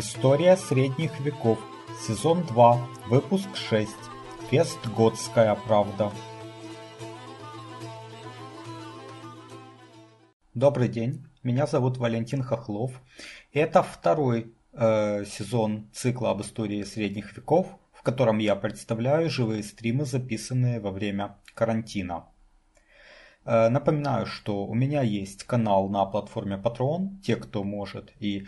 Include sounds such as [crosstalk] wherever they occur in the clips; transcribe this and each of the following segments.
История средних веков. Сезон 2. Выпуск 6. Вестготская правда. Добрый день. Меня зовут Валентин Хохлов. Это второй э, сезон цикла об истории средних веков, в котором я представляю живые стримы, записанные во время карантина. Э, напоминаю, что у меня есть канал на платформе Patreon. Те, кто может и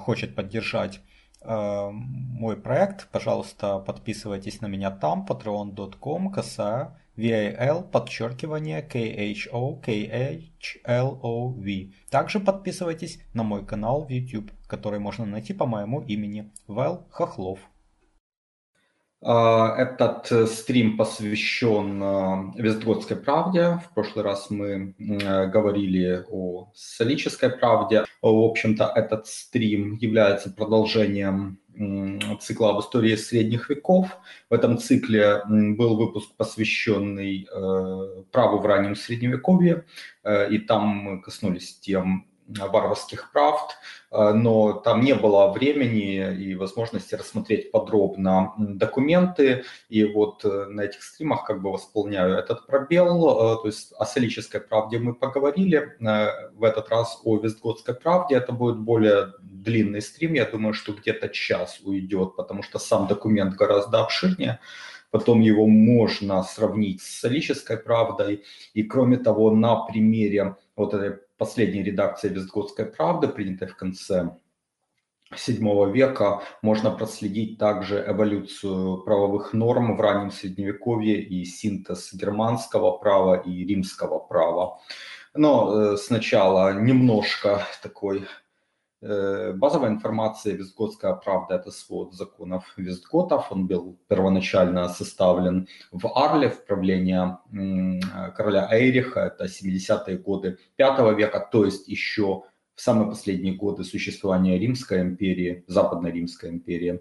хочет поддержать э, мой проект, пожалуйста, подписывайтесь на меня там, patreon.com, косая VAL, подчеркивание KHO, KHLOV. Также подписывайтесь на мой канал в YouTube, который можно найти по моему имени Вэл Хохлов. А, этот э, стрим посвящен а, Вестготской правде. В прошлый раз мы говорили о солической правде. В общем-то, этот стрим является продолжением цикла об истории средних веков. В этом цикле был выпуск, посвященный э, праву в раннем средневековье, э, и там мы коснулись тем варварских правд, э, но там не было времени и возможности рассмотреть подробно документы. И вот э, на этих стримах как бы восполняю этот пробел. Э, то есть о солической правде мы поговорили. В этот раз о вестготской правде. Это будет более длинный стрим. Я думаю, что где-то час уйдет, потому что сам документ гораздо обширнее потом его можно сравнить с солической правдой. И кроме того, на примере вот этой последней редакции Вестготской правды, принятой в конце VII века, можно проследить также эволюцию правовых норм в раннем Средневековье и синтез германского права и римского права. Но э, сначала немножко такой базовая информация Вестготская правда – это свод законов Вестготов. Он был первоначально составлен в Арле в правление короля Эйриха. Это 70-е годы V века, то есть еще в самые последние годы существования Римской империи, Западной Римской империи.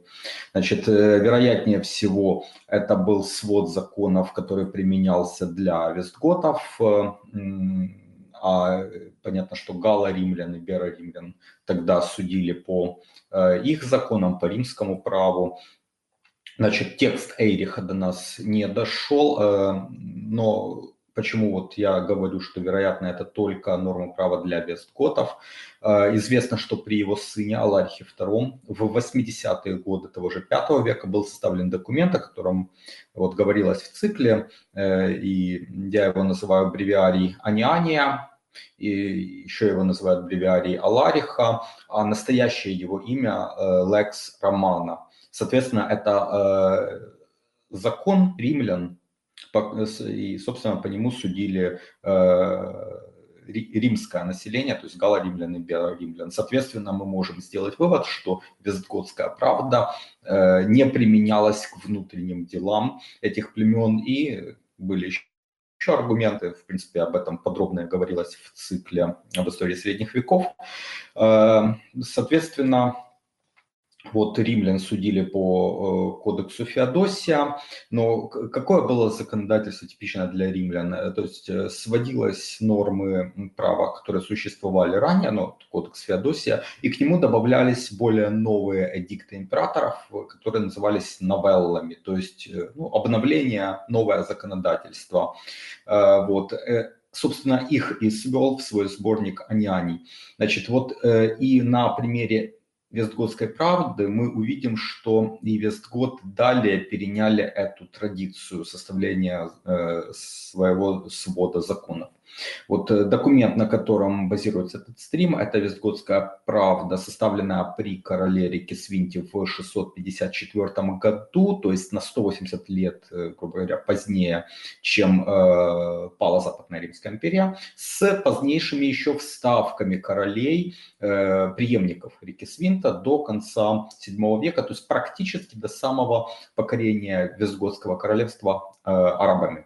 Значит, э, вероятнее всего, это был свод законов, который применялся для вестготов, э, а понятно, что гало-римлян и беро-римлян тогда судили по э, их законам, по римскому праву. Значит, текст Эйриха до нас не дошел, э, но почему вот я говорю, что, вероятно, это только норма права для вестготов. Э, известно, что при его сыне Алархе II в 80-е годы того же 5 века был составлен документ, о котором вот говорилось в цикле, и я его называю бревиарий Аниания, и еще его называют бревиарией Алариха, а настоящее его имя Лекс Романа. Соответственно, это э, закон римлян, и, собственно, по нему судили э, римское население, то есть галло-римлян и бело-римлян. Соответственно, мы можем сделать вывод, что Вестготская правда э, не применялась к внутренним делам этих племен и были еще аргументы, в принципе, об этом подробно говорилось в цикле об истории средних веков. Э, соответственно, вот римлян судили по э, кодексу Феодосия, но какое было законодательство типичное для римлян? Э, то есть э, сводилось нормы права, которые существовали ранее, но кодекс Феодосия, и к нему добавлялись более новые эдикты императоров, которые назывались новеллами, то есть ну, обновление, новое законодательство. Вот собственно, их и свел в свой сборник Анианий. Значит, вот и на примере Вестготской правды мы увидим, что и Вестгот далее переняли эту традицию составления э, своего свода законов. Вот э, документ, на котором базируется этот стрим, это Вестготская правда, составленная при короле Рикисвинте в 654 году, то есть на 180 лет, э, грубо говоря, позднее, чем э, пала Западная Римская империя, с позднейшими еще вставками королей, э, преемников Рикисвинта до конца 7 века, то есть практически до самого покорения Вестготского королевства э, арабами.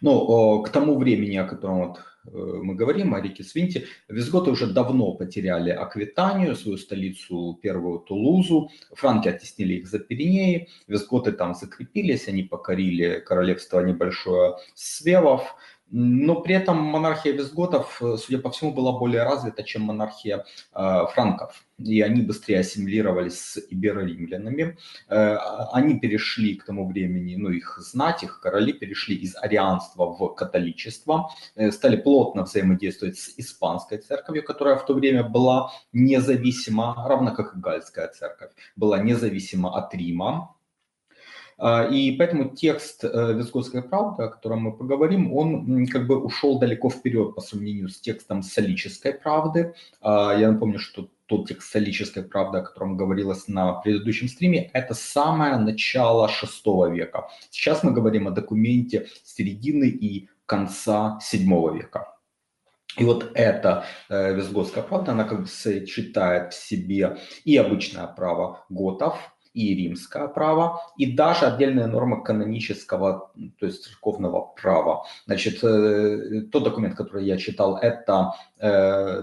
Но к тому времени, о котором вот э, мы говорим, о реке Свинте, визготы уже давно потеряли Аквитанию, свою столицу, первую Тулузу. Франки оттеснили их за Пиренеи, визготы там закрепились, они покорили королевство небольшое Свевов, Но при этом монархия визготов, э, судя по всему, была более развита, чем монархия э, франков. И они быстрее ассимилировались с иберо-римлянами. Э, они перешли к тому времени, ну их знать, их короли перешли из арианства в католичество, э, стали плотно взаимодействовать с испанской церковью, которая в то время была независима, равно как и гальская церковь, была независима от Рима. А, и поэтому текст э, Визготской правды, о котором мы поговорим, он как бы ушел далеко вперед по сравнению с текстом Солической правды. А, я напомню, что тот текст Солической правды, о котором говорилось на предыдущем стриме, это самое начало VI века. Сейчас мы говорим о документе середины и конца VII века. И вот эта э, Визготская правда, она как бы сочетает в себе и обычное право готов, и римское право, и даже отдельные нормы канонического, то есть церковного права. Значит, э, тот документ, который я читал, это э,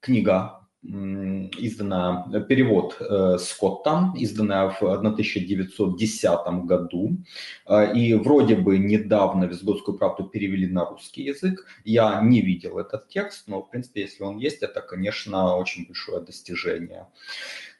книга изданная, перевод э, Скотта, изданная в 1910 году. Э, и вроде бы недавно Визготскую правду перевели на русский язык. Я не видел этот текст, но, в принципе, если он есть, это, конечно, очень большое достижение.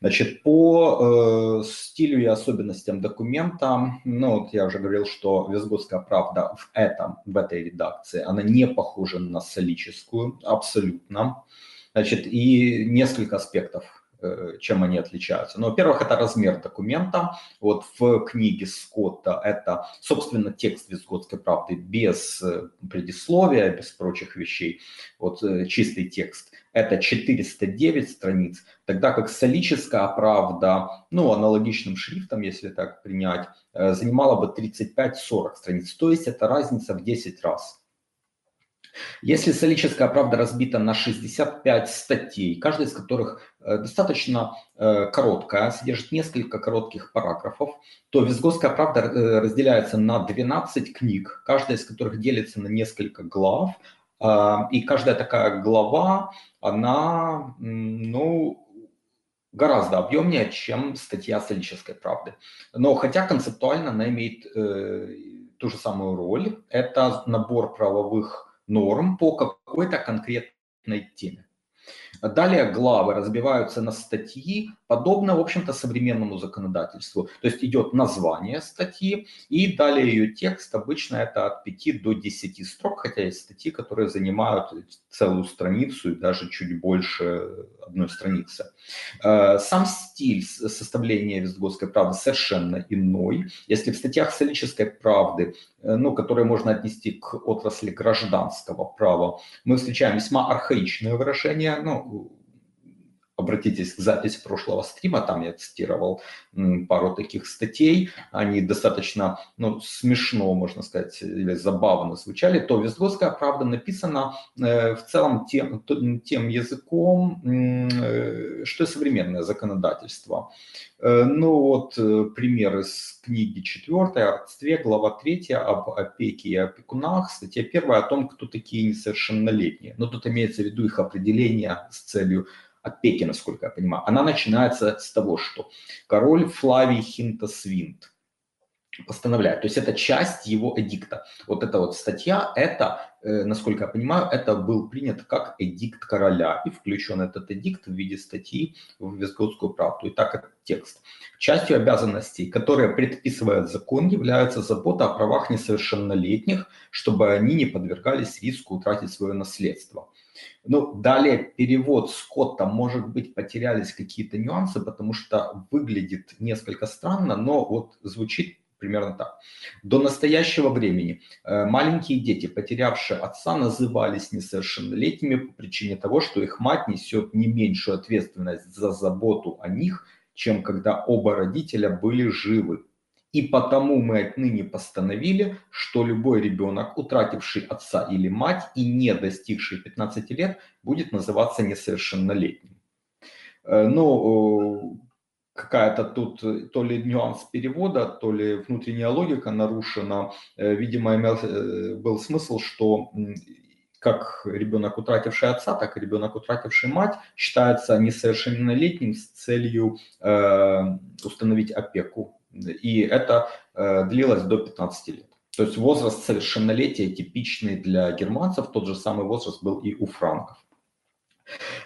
Значит, по э, стилю и особенностям документа, ну вот я уже говорил, что Визготская правда в этом, в этой редакции, она не похожа на солическую, абсолютно. Значит, и несколько аспектов, э, чем они отличаются. Ну, во-первых, это размер документа. Вот в книге Скотта это, собственно, текст Визготской правды без э, предисловия, без прочих вещей. Вот э, чистый текст. Это 409 страниц, тогда как солическая правда, ну, аналогичным шрифтом, если так принять, занимала бы 35-40 страниц. То есть это разница в 10 раз. Если солическая правда разбита на 65 статей, каждая из которых э, достаточно э, короткая, содержит несколько коротких параграфов, то Визготская правда э, разделяется на 12 книг, каждая из которых делится на несколько глав, и каждая такая глава, она, ну, гораздо объемнее, чем статья солической правды. Но хотя концептуально она имеет ту же самую роль, это набор правовых норм по какой-то конкретной теме. Далее главы разбиваются на статьи, подобно, в общем-то, современному законодательству. То есть идет название статьи, и далее ее текст, обычно это от 5 до 10 строк, хотя есть статьи, которые занимают целую страницу и даже чуть больше одной страницы. Э, сам стиль составления Вестготской правды совершенно иной. Если в статьях солической правды, э, ну, которые можно отнести к отрасли гражданского права, мы встречаем весьма архаичные выражения, ну, au, обратитесь к записи прошлого стрима, там я цитировал пару таких статей, они достаточно ну, смешно, можно сказать, или забавно звучали, то Вестготская правда написана э, в целом тем, тем языком, э, что и современное законодательство. Э, ну вот пример из книги 4 о родстве, глава 3 об опеке и опекунах, статья 1 о том, кто такие несовершеннолетние. Но тут имеется в виду их определение с целью опеки, насколько я понимаю, она начинается с того, что король Флавий Хинтосвинт постановляет, то есть это часть его эдикта. Вот эта вот статья, это, э, насколько я понимаю, это был принят как эдикт короля и включен этот эдикт в виде статьи в Вестготскую правду. И так как текст. Частью обязанностей, которые предписывает закон, является забота о правах несовершеннолетних, чтобы они не подвергались риску утратить свое наследство. Ну, далее перевод Скотта, может быть, потерялись какие-то нюансы, потому что выглядит несколько странно, но вот звучит примерно так. До настоящего времени э, маленькие дети, потерявшие отца, назывались несовершеннолетними по причине того, что их мать несет не меньшую ответственность за заботу о них, чем когда оба родителя были живы. И потому мы отныне постановили, что любой ребенок, утративший отца или мать и не достигший 15 лет, будет называться несовершеннолетним. Э, э, какая-то тут то ли нюанс перевода, то ли внутренняя логика нарушена. Э, видимо, имел, был смысл, что как ребенок, утративший отца, так и ребенок, утративший мать, считается несовершеннолетним с целью э, установить опеку и это э, длилось до 15 лет. То есть возраст совершеннолетия типичный для германцев, тот же самый возраст был и у франков.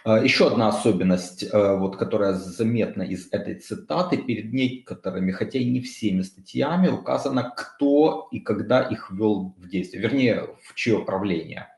А, Еще одна особенность, э, вот, которая заметна из этой цитаты, перед некоторыми, хотя и не всеми статьями, указано, кто и когда их ввел в действие, вернее, в чье правление.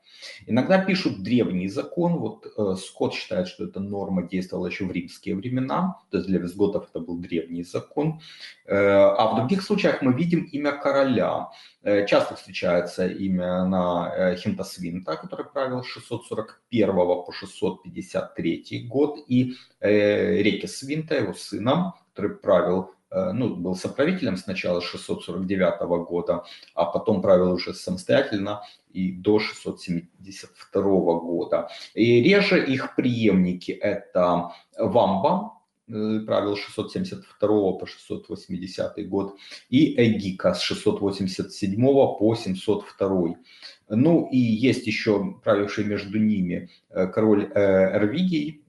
Иногда пишут древний закон, вот э, Скотт считает, что эта норма действовала еще в римские времена, то есть для визготов это был древний закон, э, а в других случаях мы видим имя короля. Э, часто встречается имя на э, Хинтасвинта, который правил с 641 по 653 год, и э, Реки Свинта, его сына, который правил ну, был соправителем сначала 649 года, а потом правил уже самостоятельно и до 672 года. И реже их преемники это Вамба, э, правил 672 по 680 год, и Эгика с 687 по 702. Ну и есть еще правивший между ними э, король э, Эрвигий,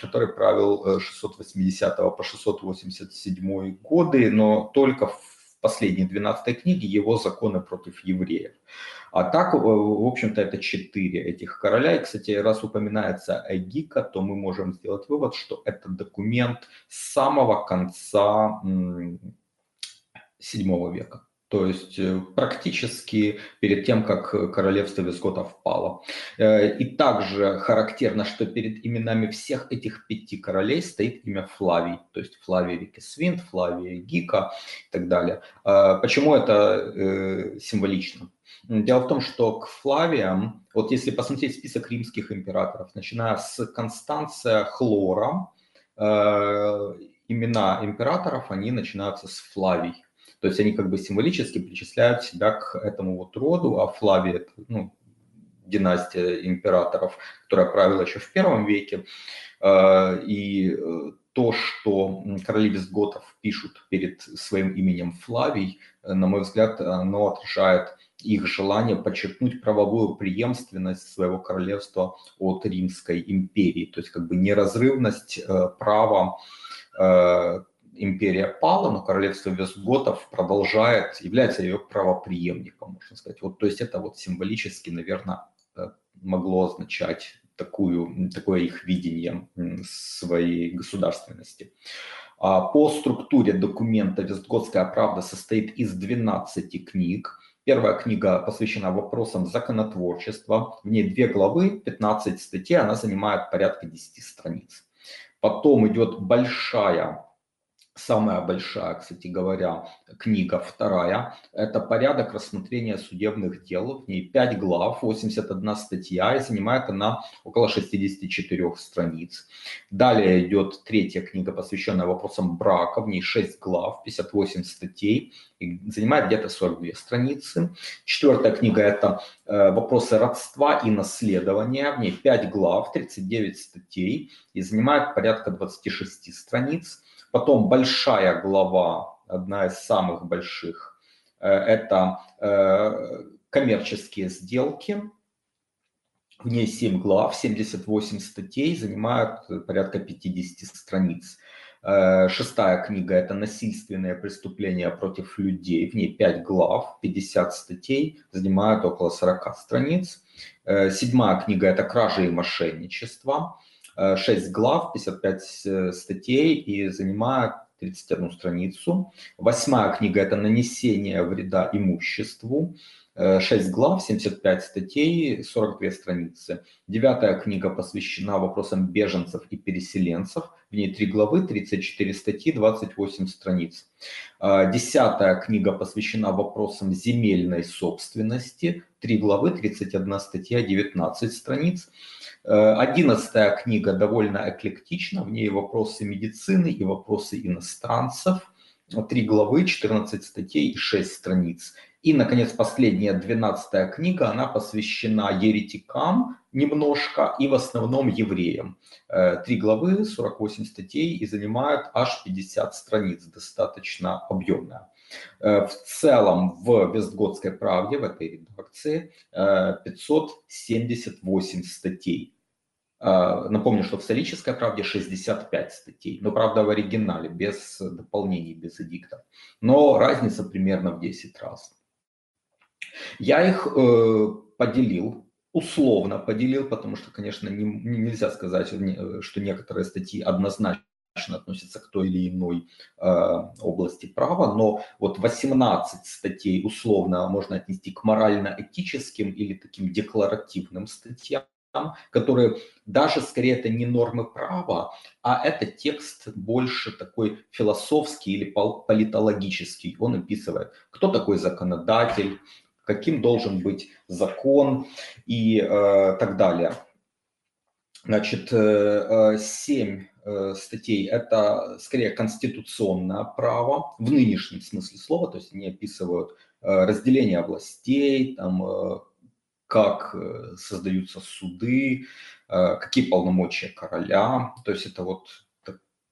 который правил 680 э, по 687 годы, но только в последней 12 книге его законы против евреев. А так, в общем-то, это четыре этих короля. И, кстати, раз упоминается Эгика, то мы можем сделать вывод, что это документ с самого конца VII века то есть э, практически перед тем, как королевство Визготов пало. Э, и также характерно, что перед именами всех этих пяти королей стоит имя Флавий, то есть Флавий Викисвинт, Флавий Гика и так далее. Э, почему это символично? Дело в том, что к Флавиям, вот если посмотреть список римских императоров, начиная с Констанция Хлора, имена императоров, они начинаются с Флавий. То есть они как бы символически причисляют себя к этому вот роду, а Флавий это ну, династия императоров, которая правила еще в первом веке. А, и э, то, что короли визготов пишут перед своим именем Флавий, на мой взгляд, оно отражает их желание подчеркнуть правовую преемственность своего королевства от Римской империи, то есть как бы неразрывность э, права э, империя пала, но королевство Вестготов продолжает, является ее правоприемником, можно сказать. Вот, то есть это вот символически, наверное, э, могло означать такую, такое их видение своей государственности. А по структуре документа «Вестготская правда» состоит из 12 книг. Первая книга посвящена вопросам законотворчества. В ней две главы, 15 статей, она занимает порядка 10 страниц. Потом идет большая Самая большая, кстати говоря, книга, вторая, это «Порядок рассмотрения судебных дел». В ней 5 глав, 81 статья, и занимает она около 64 страниц. Далее идет третья книга, посвященная вопросам брака. В ней 6 глав, 58 статей, и занимает где-то 42 страницы. Четвертая книга – это э, вопросы родства и наследования. В ней 5 глав, 39 статей, и занимает порядка 26 страниц. Потом большая глава, одна из самых больших, э, это э, коммерческие сделки. В ней 7 глав, 78 статей, занимают порядка 50 страниц. Э, шестая книга – это насильственные преступления против людей. В ней 5 глав, 50 статей, занимают около 40 страниц. Седьмая книга – это кражи и мошенничество. 6 глав, 55 э, статей и занимает 31 страницу. Восьмая книга – это «Нанесение вреда имуществу». 6 э, глав, 75 статей, 42 страницы. Девятая книга посвящена вопросам беженцев и переселенцев. В ней 3 главы, 34 статьи, 28 страниц. Э, десятая книга посвящена вопросам земельной собственности. 3 главы, 31 статья, 19 страниц. Э, одиннадцатая книга довольно эклектична, в ней вопросы медицины и вопросы иностранцев. Три главы, 14 статей и 6 страниц. И, наконец, последняя, двенадцатая книга, она посвящена еретикам немножко и в основном евреям. Э, три главы, 48 статей и занимают аж 50 страниц, достаточно объемная. Э, в целом в Вестготской правде, в этой редакции, 578 статей. Э, напомню, что в Солической правде 65 статей, но правда в оригинале, без дополнений, без эдиктов. Но разница примерно в 10 раз. Я их э, поделил, условно поделил, потому что, конечно, не, нельзя сказать, что некоторые статьи однозначно относятся к той или иной э, области права, но вот 18 статей условно можно отнести к морально-этическим или таким декларативным статьям, которые даже скорее это не нормы права, а это текст больше такой философский или политологический. Он описывает, кто такой законодатель, каким должен быть закон и э, так далее. Значит, э, э, семь э, статей – это скорее конституционное право в нынешнем смысле слова, то есть они описывают разделение властей, там, как создаются суды, какие полномочия короля, то есть это вот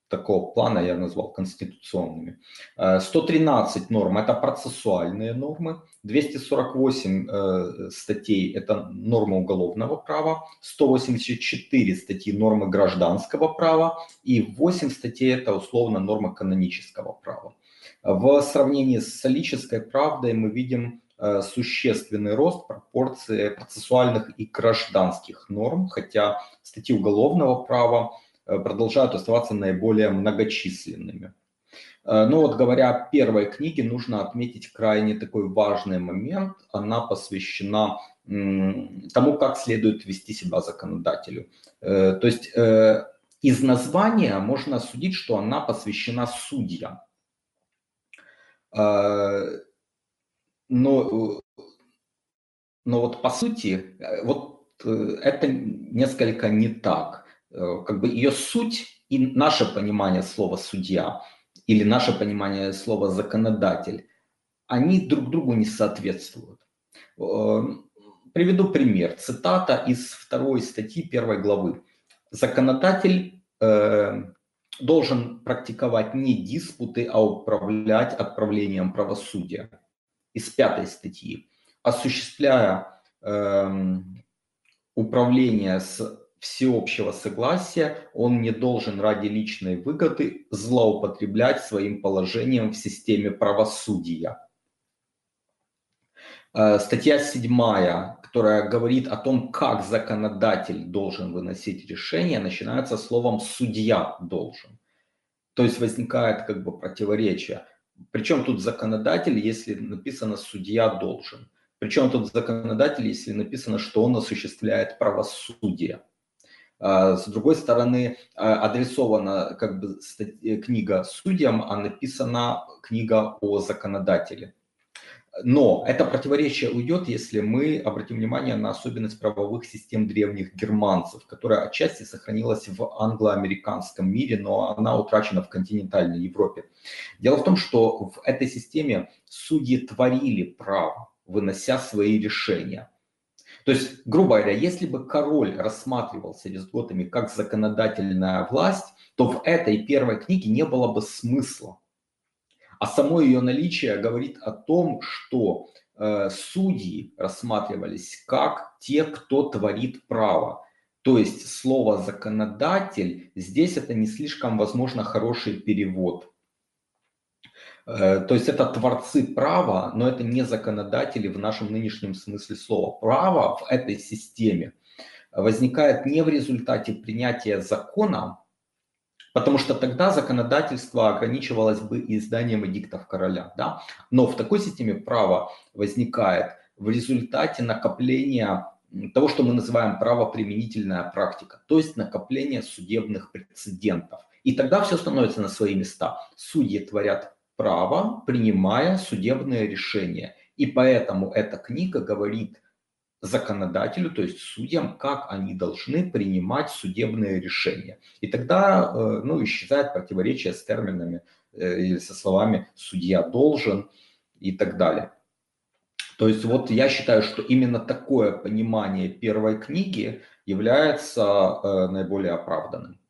такого плана я назвал конституционными. 113 норм – это процессуальные нормы, 248 э, статей – это нормы уголовного права, 184 статьи – нормы гражданского права и 8 статей – это условно нормы канонического права. В сравнении с солической правдой мы видим э, существенный рост пропорции процессуальных и гражданских норм, хотя статьи уголовного права э, продолжают оставаться наиболее многочисленными. Э, ну вот говоря о первой книге, нужно отметить крайне такой важный момент. Она посвящена тому, как следует вести себя законодателю. Э, то есть э, из названия можно судить, что она посвящена судьям. Но, но вот по сути, вот это несколько не так. Как бы ее суть и наше понимание слова «судья» или наше понимание слова законодатель, они друг другу не соответствуют. Эм, приведу пример. Цитата из второй статьи первой главы. Законодатель э, должен практиковать не диспуты, а управлять отправлением правосудия. Из пятой статьи. Осуществляя э, управление с всеобщего согласия он не должен ради личной выгоды злоупотреблять своим положением в системе правосудия. Э, статья 7, которая говорит о том, как законодатель должен выносить решение, начинается словом «судья должен». То есть возникает как бы противоречие. Причем тут законодатель, если написано «судья должен». Причем тут законодатель, если написано, что он осуществляет правосудие. А, с другой стороны, а, адресована как бы книга судьям, а написана книга о законодателе. Но это противоречие уйдет, если мы обратим внимание на особенность правовых систем древних германцев, которая отчасти сохранилась в англо-американском мире, но она утрачена в континентальной Европе. Дело в том, что в этой системе судьи творили право, вынося свои решения – то есть, грубо говоря, если бы король рассматривался визготами как законодательная власть, то в этой первой книге не было бы смысла. А само ее наличие говорит о том, что э, судьи рассматривались как те, кто творит право. То есть слово законодатель здесь это не слишком, возможно, хороший перевод. Э, то есть это творцы права, но это не законодатели в нашем нынешнем смысле слова. Право в этой системе возникает не в результате принятия закона, потому что тогда законодательство ограничивалось бы изданием эдиктов короля. Да? Но в такой системе право возникает в результате накопления того, что мы называем правоприменительная практика, то есть накопление судебных прецедентов. И тогда все становится на свои места. Судьи творят право, принимая судебные решения. И поэтому эта книга говорит законодателю, то есть судьям, как они должны принимать судебные решения. И тогда э, ну, исчезает противоречие с терминами э, или со словами «судья должен» и так далее. То есть вот я считаю, что именно такое понимание первой книги является э, наиболее оправданным.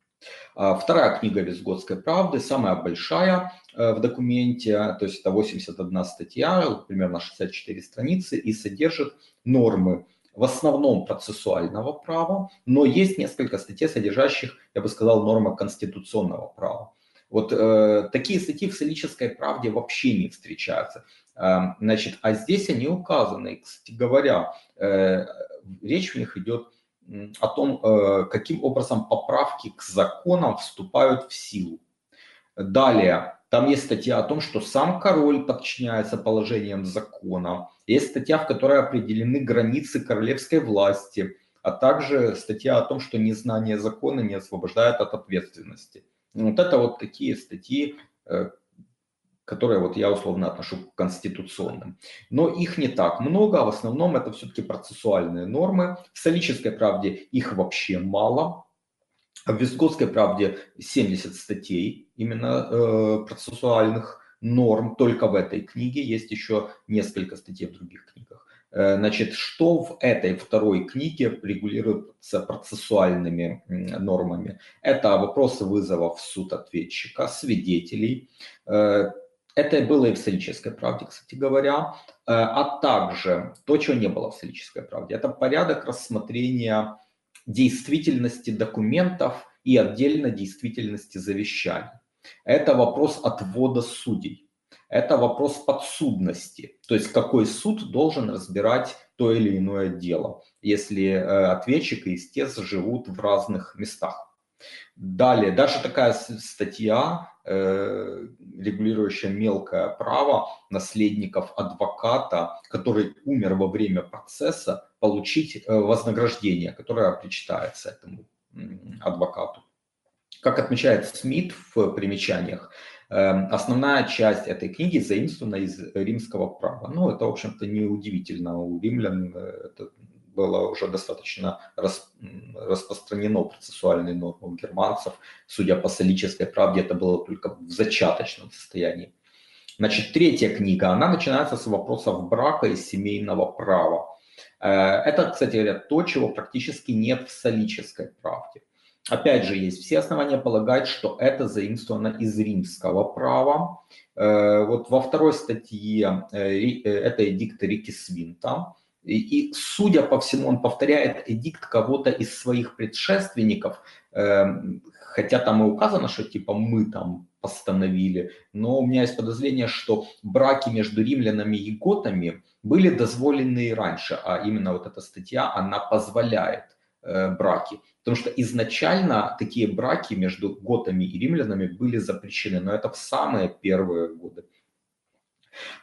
А вторая книга Визгодской правды, самая большая э, в документе, то есть это 81 статья, примерно 64 страницы, и содержит нормы в основном процессуального права, но есть несколько статей, содержащих, я бы сказал, нормы конституционного права. Вот э, такие статьи в солической правде вообще не встречаются. Эм, значит, а здесь они указаны. кстати говоря, э, речь в них идет о том, э, каким образом поправки к законам вступают в силу. Далее, там есть статья о том, что сам король подчиняется положениям закона. Есть статья, в которой определены границы королевской власти, а также статья о том, что незнание закона не освобождает от ответственности. Вот это вот такие статьи, э, которые вот я условно отношу к конституционным. Но их не так много, а в основном это все-таки процессуальные нормы. В солической правде их вообще мало. В Вестготской правде 70 статей именно э, процессуальных норм только в этой книге. Есть еще несколько статей в других книгах. Э, значит, что в этой второй книге регулируется процессуальными нормами? Это вопросы вызова в суд ответчика, свидетелей, э, это было и в солической правде, кстати говоря, э, а также то, чего не было в солической правде, это порядок рассмотрения действительности документов и отдельно действительности завещаний. Это вопрос отвода судей. Это вопрос подсудности, то есть какой суд должен разбирать то или иное дело, если э, ответчик и истец живут в разных местах. Далее, даже такая статья, регулирующая мелкое право наследников адвоката, который умер во время процесса, получить э, вознаграждение, которое причитается этому адвокату. Как отмечает Смит в примечаниях, э, основная часть этой книги заимствована из римского права. Ну, это, в общем-то, не удивительно. У римлян это было уже достаточно рас, распространено процессуальные нормы у германцев. Судя по солической правде, это было только в зачаточном состоянии. Значит, третья книга, она начинается с вопросов брака и семейного права. Э, это, кстати говоря, то, чего практически нет в солической правде. Опять же, есть все основания полагать, что это заимствовано из римского права. Э, вот во второй статье э, это эдикт Рики Свинта, и, судя по всему, он повторяет эдикт кого-то из своих предшественников, эм, хотя там и указано, что типа мы там постановили, но у меня есть подозрение, что браки между римлянами и готами были дозволены и раньше, а именно вот эта статья, она позволяет э, браки. Потому что изначально такие браки между готами и римлянами были запрещены, но это в самые первые годы.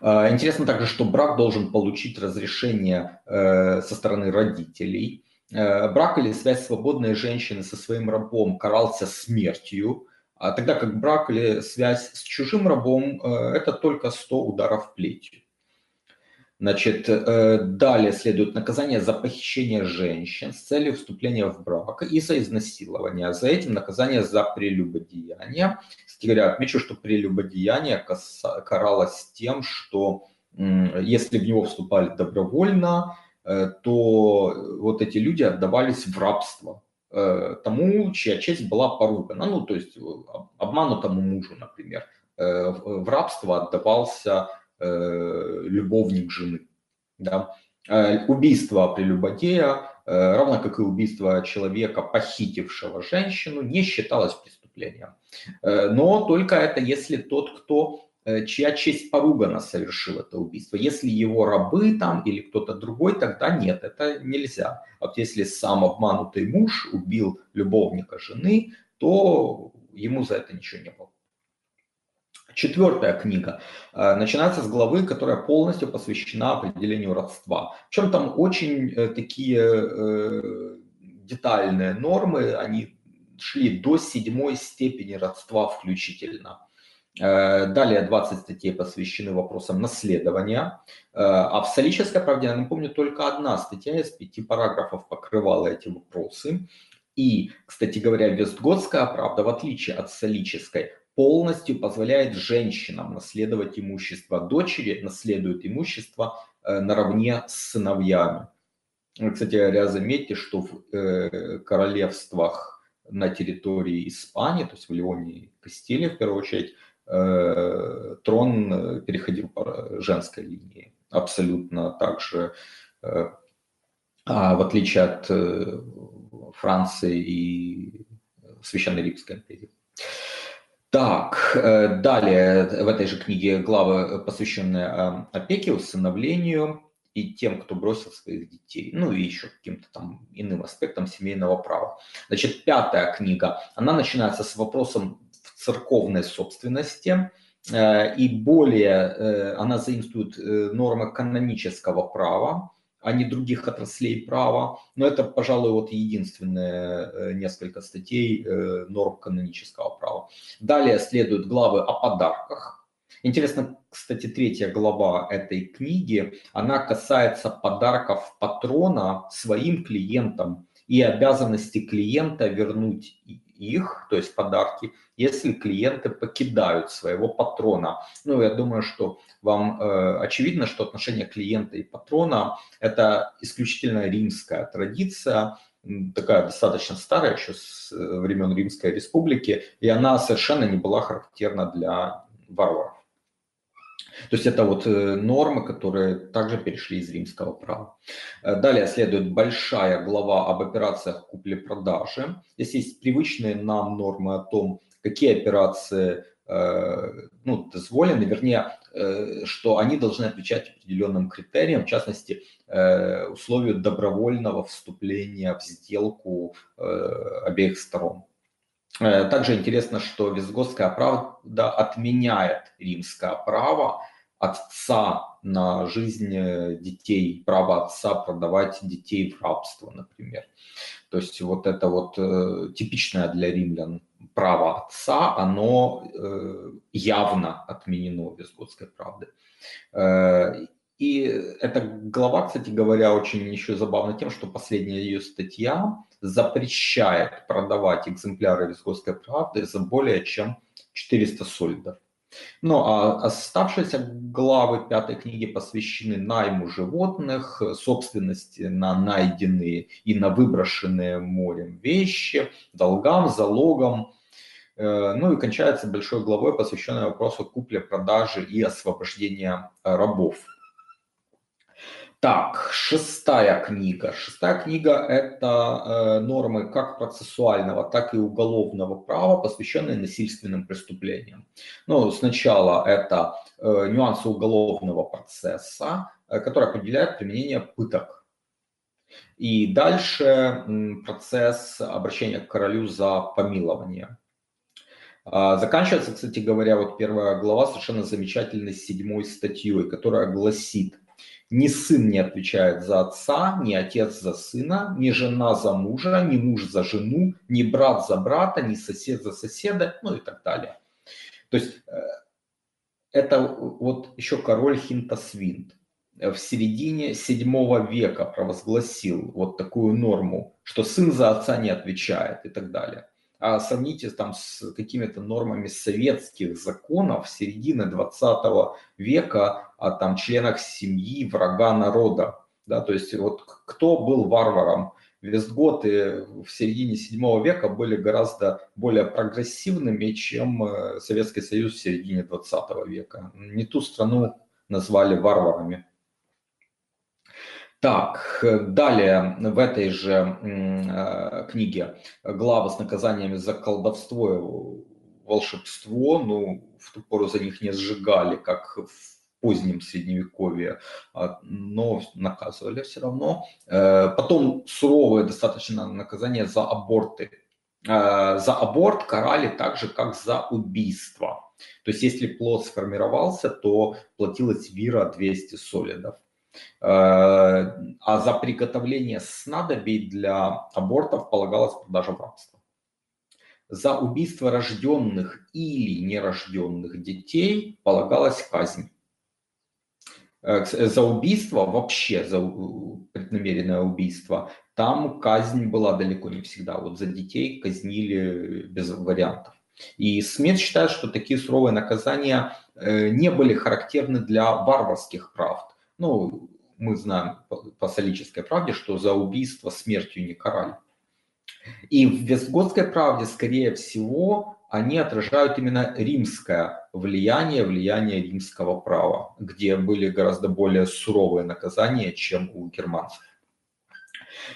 А, интересно также, что брак должен получить разрешение э, со стороны родителей. Э, брак или связь свободной женщины со своим рабом карался смертью, а тогда как брак или связь с чужим рабом э, – это только 100 ударов плетью. Значит, э, далее следует наказание за похищение женщин с целью вступления в брак и за изнасилование. За этим наказание за прелюбодеяние. Кстати отмечу, что прелюбодеяние каралось тем, что если в него вступали добровольно, э, то вот эти люди отдавались в рабство э, тому, чья честь была поругана. Ну, то есть обманутому мужу, например. В рабство отдавался Э, любовник жены. Да? Э, убийство прелюбодея, э, равно как и убийство человека, похитившего женщину, не считалось преступлением. Но только это если тот, кто чья честь поругана, совершил это убийство. Если его рабы там или кто-то другой, тогда нет, это нельзя. Вот если сам обманутый муж убил любовника жены, то ему за это ничего не было. Четвертая книга э, начинается с главы, которая полностью посвящена определению родства. Причем там очень э, такие э, детальные нормы, они шли до седьмой степени родства включительно. Далее 20 статей посвящены вопросам наследования. А в солической правде, я напомню, только одна статья из пяти параграфов покрывала эти вопросы. И, кстати говоря, Вестготская правда, в отличие от солической, полностью позволяет женщинам наследовать имущество. Дочери наследуют имущество э, наравне с сыновьями. Кстати говоря, заметьте, что в э, королевствах на территории Испании, то есть в Леоне и Кастилии в первую очередь, э, трон переходил по женской линии. Абсолютно так же, а в отличие от Франции и Священной Римской империи. Так, э, далее в этой же книге главы, посвященные э, опеке, усыновлению и тем, кто бросил своих детей, ну и еще каким-то там иным аспектам семейного права. Значит, пятая книга, она начинается с вопросом церковной собственности, э, и более она заимствует нормы канонического права, а не других отраслей права. Но это, пожалуй, вот единственные э, несколько статей э, норм канонического права. Далее следуют главы о подарках. Интересно, кстати, третья глава этой книги, она касается подарков патрона своим клиентам и обязанности клиента вернуть их, то есть подарки, если клиенты покидают своего патрона. Ну, я думаю, что вам э, очевидно, что отношение клиента и патрона – это исключительно римская традиция, такая достаточно старая, еще с э, времен Римской Республики, и она совершенно не была характерна для варваров. То есть это вот э, нормы, которые также перешли из римского права. Э, далее следует большая глава об операциях купли-продажи. Здесь есть привычные нам нормы о том, какие операции э, ну, дозволены, вернее, что они должны отвечать определенным критериям, в частности, условию добровольного вступления в сделку обеих сторон. Также интересно, что Визготская правда отменяет римское право, отца на жизнь э, детей, право отца продавать детей в рабство, например. То есть вот это вот э, типичное для римлян право отца, оно э, явно отменено Визготской правде. Э, и эта глава, кстати говоря, очень еще забавна тем, что последняя ее статья запрещает продавать экземпляры Визготской правды за более чем 400 сольдов. Ну а оставшиеся главы пятой книги посвящены найму животных, собственности на найденные и на выброшенные морем вещи, долгам, залогам. Э, ну и кончается большой главой, посвященной вопросу купли-продажи и освобождения рабов. Так, шестая книга. Шестая книга – это э, нормы как процессуального, так и уголовного права, посвященные насильственным преступлениям. Ну, сначала это э, нюансы уголовного процесса, э, который определяет применение пыток. И дальше э, процесс обращения к королю за помилование. А, заканчивается, кстати говоря, вот первая глава совершенно замечательной седьмой статьей, которая гласит – ни сын не отвечает за отца, ни отец за сына, ни жена за мужа, ни муж за жену, ни брат за брата, ни сосед за соседа, ну и так далее. То есть э, это вот еще король Хинтасвинт в середине седьмого века провозгласил вот такую норму, что сын за отца не отвечает и так далее а сравните там с какими-то нормами советских законов середины 20 века о там членах семьи врага народа. Да, то есть вот кто был варваром? Вестготы в середине 7 века были гораздо более прогрессивными, чем э, Советский Союз в середине 20 века. Не ту страну назвали варварами. Так, далее в этой же э, книге глава с наказаниями за колдовство и волшебство, ну, в ту пору за них не сжигали, как в позднем средневековье, а, но наказывали все равно. Э, потом суровое достаточно наказание за аборты. Э, за аборт карали так же, как за убийство. То есть, если плод сформировался, то платилась вира 200 солидов. Э, а за приготовление снадобий для абортов полагалась продажа в рабство. За убийство рожденных или нерожденных детей полагалась казнь. Э, за убийство, вообще за преднамеренное убийство, там казнь была далеко не всегда. Вот за детей казнили без вариантов. И Смит считает, что такие суровые наказания э, не были характерны для варварских правд. Ну, мы знаем по, солической правде, что за убийство смертью не карали. И в Вестготской правде, скорее всего, они отражают именно римское влияние, влияние римского права, где были гораздо более суровые наказания, чем у германцев.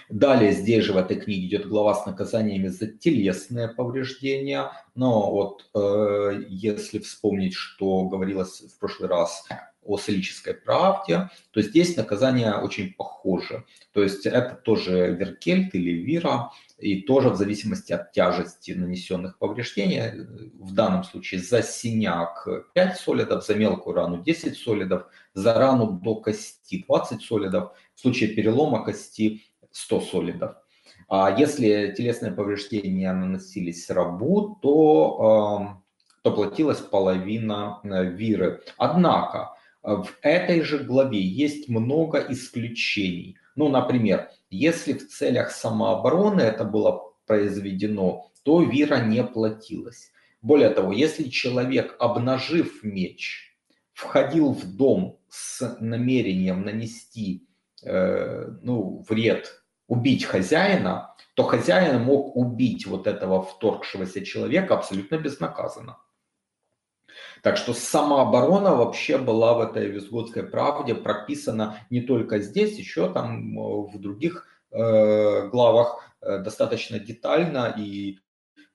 Далее здесь же в этой книге идет глава с наказаниями за телесные повреждения. Но вот э, если вспомнить, что говорилось в прошлый раз о солической правде, то здесь наказания очень похожи. То есть это тоже веркельт или вира, и тоже в зависимости от тяжести нанесенных повреждений, в данном случае за синяк 5 солидов, за мелкую рану 10 солидов, за рану до кости 20 солидов, в случае перелома кости 100 солидов. А если телесные повреждения наносились рабу, то, то платилась половина э, виры. Однако в этой же главе есть много исключений. Ну, например, если в целях самообороны это было произведено, то вира не платилась. Более того, если человек, обнажив меч, входил в дом с намерением нанести э, ну, вред, убить хозяина, то хозяин мог убить вот этого вторгшегося человека абсолютно безнаказанно. Так что самооборона вообще была в этой Визгодской правде прописана не только здесь, еще там в других э, главах э, достаточно детально. И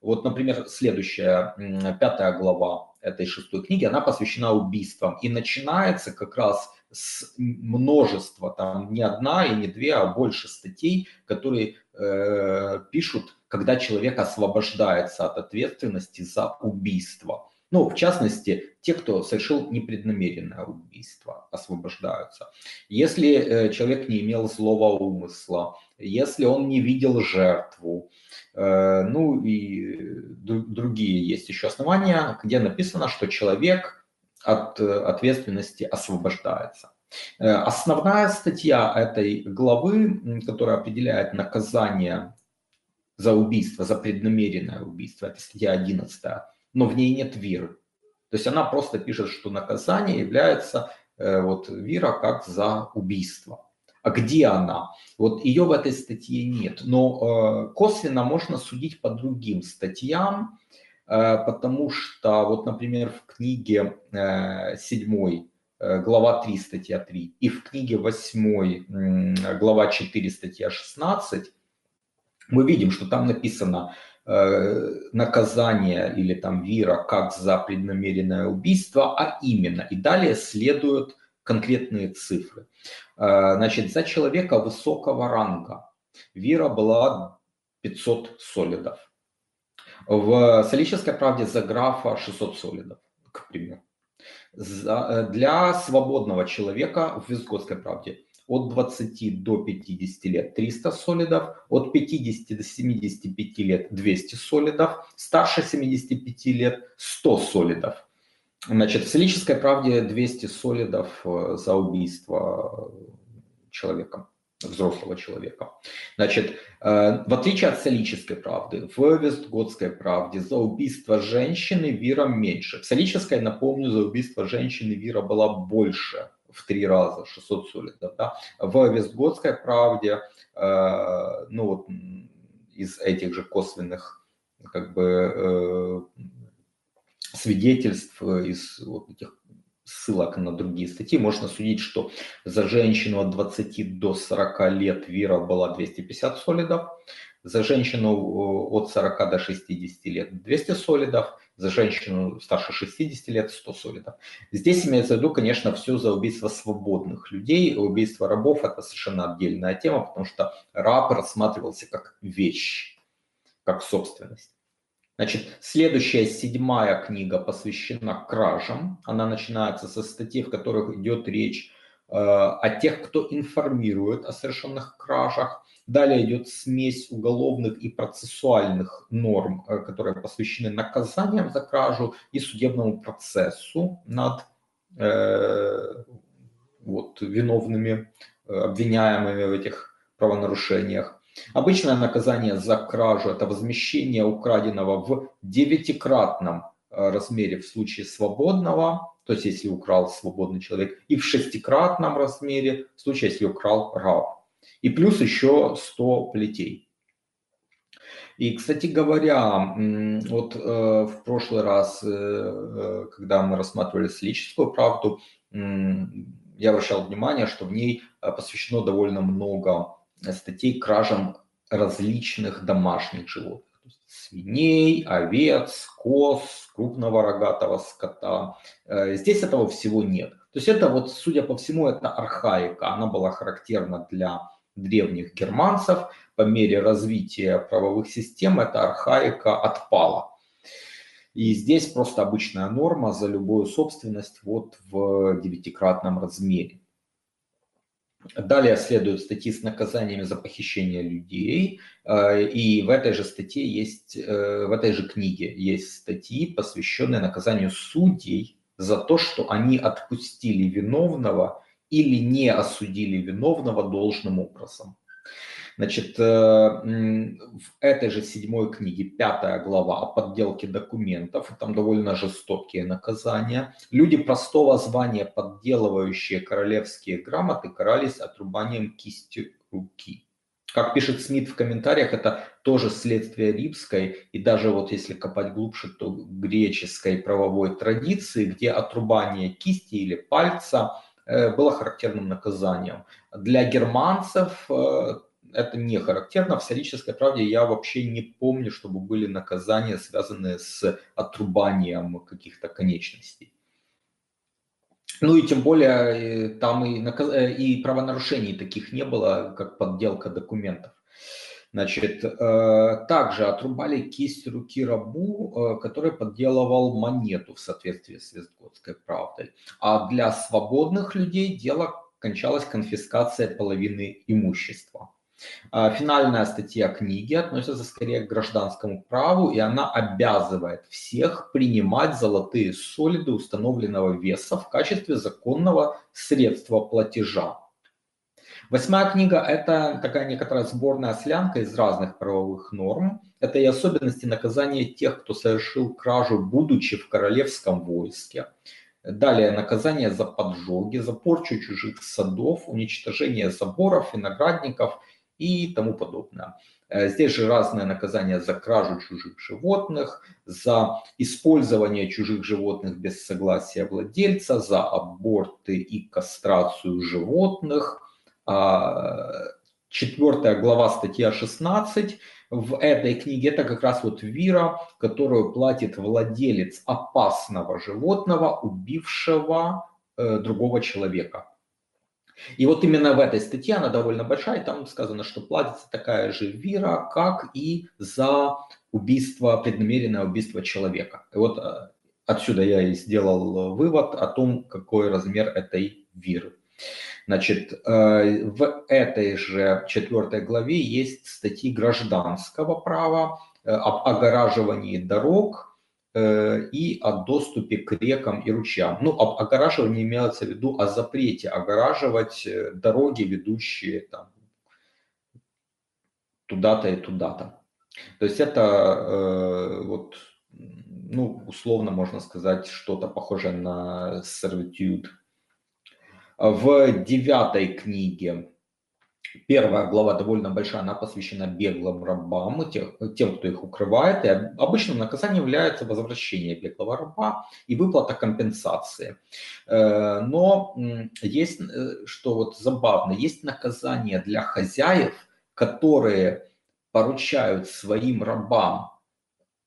вот, например, следующая, пятая глава этой шестой книги, она посвящена убийствам. И начинается как раз с множества, там не одна и не две, а больше статей, которые э, пишут, когда человек освобождается от ответственности за убийство. Ну, в частности, те, кто совершил непреднамеренное убийство, освобождаются. Если э, человек не имел злого умысла, если он не видел жертву, э, ну и другие есть еще основания, где написано, что человек от э, ответственности освобождается. Основная статья этой главы, которая определяет наказание за убийство, за преднамеренное убийство, это статья 11 но в ней нет виры. То есть она просто пишет, что наказание является э, вот вира как за убийство. А где она? Вот ее в этой статье нет. Но э, косвенно можно судить по другим статьям, э, потому что вот, например, в книге э, 7 э, глава 3, статья 3, и в книге 8, глава 4, статья 16, мы видим, что там написано, наказание или там вира как за преднамеренное убийство, а именно. И далее следуют конкретные цифры. Э, значит, за человека высокого ранга вира была 500 солидов. В солической правде за графа 600 солидов, к примеру. За, э, для свободного человека в Визготской правде от 20 до 50 лет 300 солидов, от 50 до 75 лет 200 солидов, старше 75 лет 100 солидов. Значит, в солической правде 200 солидов э, за убийство человека, взрослого человека. Значит, э, в отличие от солической правды, в Вестготской правде за убийство женщины вира меньше. В солической, напомню, за убийство женщины вира была больше – в три раза, 600 солидов. Да? В Вестготской правде, э, ну вот из этих же косвенных как бы э, свидетельств, из вот этих ссылок на другие статьи, можно судить, что за женщину от 20 до 40 лет вира была 250 солидов, за женщину э, от 40 до 60 лет 200 солидов, за женщину старше 60 лет 100 солидов. Здесь имеется в виду, конечно, все за убийство свободных людей. Убийство рабов – это совершенно отдельная тема, потому что раб рассматривался как вещь, как собственность. Значит, следующая седьмая книга посвящена кражам. Она начинается со статей, в которых идет речь о тех, кто информирует о совершенных кражах, Далее идет смесь уголовных и процессуальных норм, э, которые посвящены наказаниям за кражу и судебному процессу над э, вот, виновными, э, обвиняемыми в этих правонарушениях. Обычное наказание за кражу – это возмещение украденного в девятикратном э, размере в случае свободного, то есть если украл свободный человек, и в шестикратном размере в случае, если украл раб и плюс еще 100 плетей. И, кстати говоря, вот э, в прошлый раз, э, э, когда мы рассматривали слическую правду, я обращал внимание, что в ней посвящено довольно много статей кражам различных домашних животных. Свиней, овец, коз, крупного рогатого скота. Э, здесь этого всего нет. То есть это вот, судя по всему, это архаика. Она была характерна для древних германцев. По мере развития правовых систем эта архаика отпала. И здесь просто обычная норма за любую собственность вот в девятикратном размере. Далее следуют статьи с наказаниями за похищение людей. Э, и в этой же статье есть, э, в этой же книге есть статьи, посвященные наказанию судей за то, что они отпустили виновного или не осудили виновного должным образом. Значит, э, в этой же седьмой книге, пятая глава о подделке документов, там довольно жестокие наказания. Люди простого звания, подделывающие королевские грамоты, карались отрубанием кисти руки. Как пишет Смит в комментариях, это тоже следствие римской и даже вот если копать глубже, то греческой правовой традиции, где отрубание кисти или пальца э, было характерным наказанием. Для германцев э, это не характерно. В исторической правде я вообще не помню, чтобы были наказания, связанные с отрубанием каких-то конечностей. Ну и тем более там и, наказ... Э, и правонарушений таких не было, как подделка документов. Значит, э, также отрубали кисть руки рабу, э, который подделывал монету в соответствии с Вестготской правдой. А для свободных людей дело кончалось конфискацией половины имущества. А, финальная статья книги относится скорее к гражданскому праву, и она обязывает всех принимать золотые солиды установленного веса в качестве законного средства платежа. Восьмая книга – это такая некоторая сборная слянка из разных правовых норм. Это и особенности наказания тех, кто совершил кражу, будучи в королевском войске. Далее наказание за поджоги, за порчу чужих садов, уничтожение заборов, виноградников – и тому подобное. Э, здесь же разные наказания за кражу чужих животных, за использование чужих животных без согласия владельца, за аборты и кастрацию животных. А, четвертая глава, статья 16 в этой книге, это как раз вот вира, которую платит владелец опасного животного, убившего э, другого человека. И вот именно в этой статье, она довольно большая, там сказано, что платится такая же вира, как и за убийство, преднамеренное убийство человека. И вот э, отсюда я и сделал вывод о том, какой размер этой виры. Значит, э, в этой же четвертой главе есть статьи гражданского права э, об огораживании дорог, и о доступе к рекам и ручьям. Ну, об огораживании имеется в виду о запрете огораживать э, дороги, ведущие там, туда-то и туда-то. То есть это э, вот, ну, условно можно сказать, что-то похожее на servitude. В девятой книге Первая глава довольно большая, она посвящена беглым рабам, тех, тем, кто их укрывает. И обычным наказанием является возвращение беглого раба и выплата компенсации. Э, но есть, э, что вот забавно, есть наказание для хозяев, которые поручают своим рабам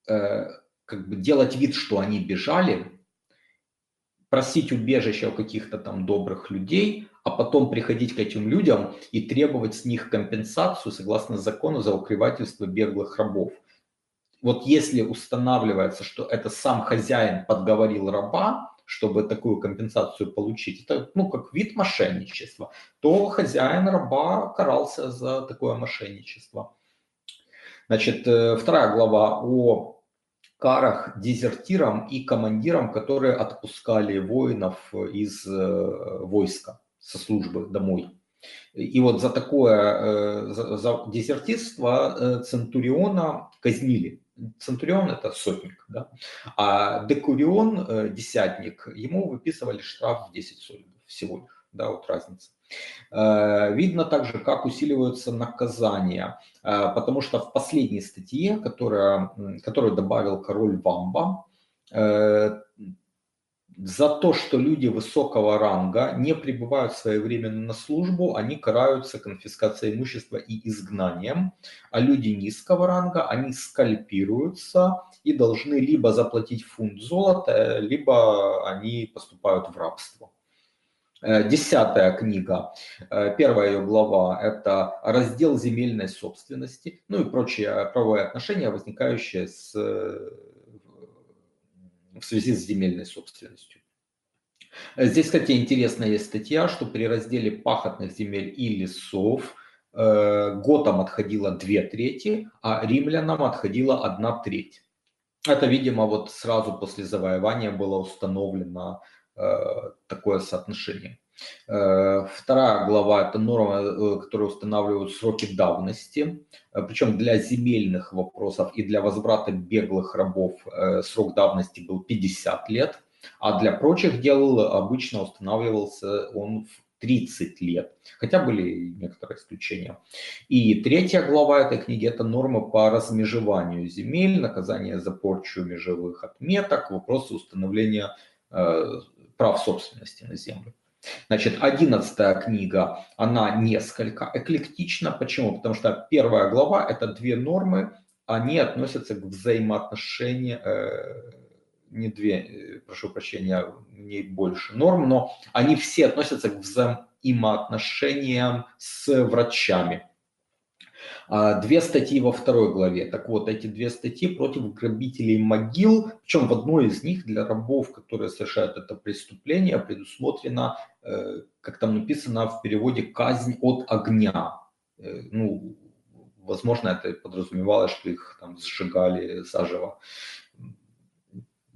э, как бы делать вид, что они бежали, просить убежища у каких-то там добрых людей, а потом приходить к этим людям и требовать с них компенсацию согласно закону за укрывательство беглых рабов. Вот если устанавливается, что это сам хозяин подговорил раба, чтобы такую компенсацию получить, это ну, как вид мошенничества, то хозяин раба карался за такое мошенничество. Значит, э, вторая глава о карах дезертирам и командирам, которые отпускали воинов из э, войска со службы домой. И вот за такое, э, за, за дезертирство э, Центуриона казнили. Центурион это сотник, да? а Декурион, э, десятник, ему выписывали штраф в 10 солидов всего лишь, да, вот разница. Видно также, как усиливаются наказания, потому что в последней статье, которая, которую добавил король Вамба, за то, что люди высокого ранга не прибывают своевременно на службу, они караются конфискацией имущества и изгнанием, а люди низкого ранга, они скальпируются и должны либо заплатить фунт золота, либо они поступают в рабство. Э, десятая книга, э, первая ее глава – это раздел земельной собственности, ну и прочие правовые отношения, возникающие с в связи с земельной собственностью. Здесь, кстати, интересная есть статья, что при разделе пахотных земель и лесов э, готам отходило две трети, а римлянам отходила одна треть. Это, видимо, вот сразу после завоевания было установлено э, такое соотношение. Э, вторая глава – это норма, э, которая устанавливают сроки давности. Э, Причем для земельных вопросов и для возврата беглых рабов срок давности был 50 лет, а для прочих дел обычно устанавливался он в 30 лет, хотя были некоторые исключения. И третья глава этой книги – это норма по размежеванию земель, наказание за порчу межевых отметок, вопросы установления прав собственности на землю. Значит, одиннадцатая книга, она несколько эклектична. Почему? Потому что первая глава – это две нормы, они относятся к взаимоотношению, э, не две, э, прошу прощения, не больше норм, но они все относятся к взаимоотношениям с врачами. А, две статьи во второй главе. Так вот, эти две статьи против грабителей могил, причем в одной из них для рабов, которые совершают это преступление, предусмотрена, э, как там написано в переводе, казнь от огня. Э, ну, возможно, это подразумевалось, что их там сжигали заживо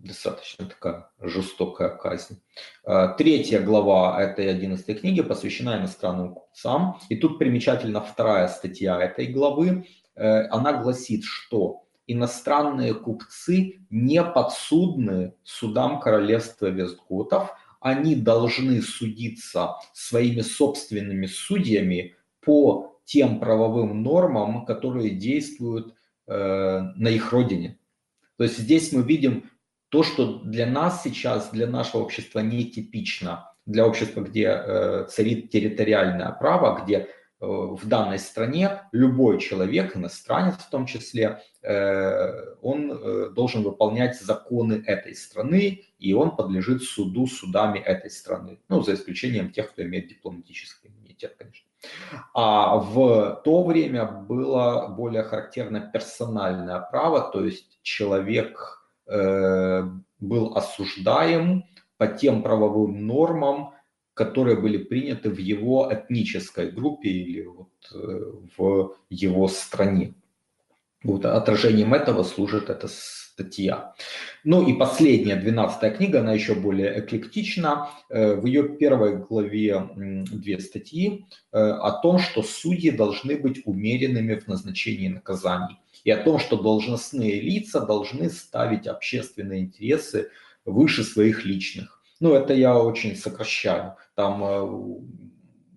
достаточно такая жестокая казнь. А, третья глава этой 11 книги посвящена иностранным купцам. И тут примечательна вторая статья этой главы. Э, она гласит, что иностранные купцы не подсудны судам королевства Вестготов. Они должны судиться своими собственными судьями по тем правовым нормам, которые действуют э, на их родине. То есть здесь мы видим то, что для нас сейчас, для нашего общества нетипично, для общества, где э, царит территориальное право, где э, в данной стране любой человек, иностранец в том числе, э, он э, должен выполнять законы этой страны, и он подлежит суду судами этой страны. Ну, за исключением тех, кто имеет дипломатический иммунитет, конечно. А в то время было более характерно персональное право, то есть человек был осуждаем по тем правовым нормам, которые были приняты в его этнической группе или вот э, в его стране. Вот отражением этого служит эта статья. Ну и последняя, двенадцатая книга, она еще более эклектична. Э, в ее первой главе две статьи о том, что судьи должны быть умеренными в назначении наказаний и о том, что должностные лица должны ставить общественные интересы выше своих личных. Ну, это я очень сокращаю. Там э,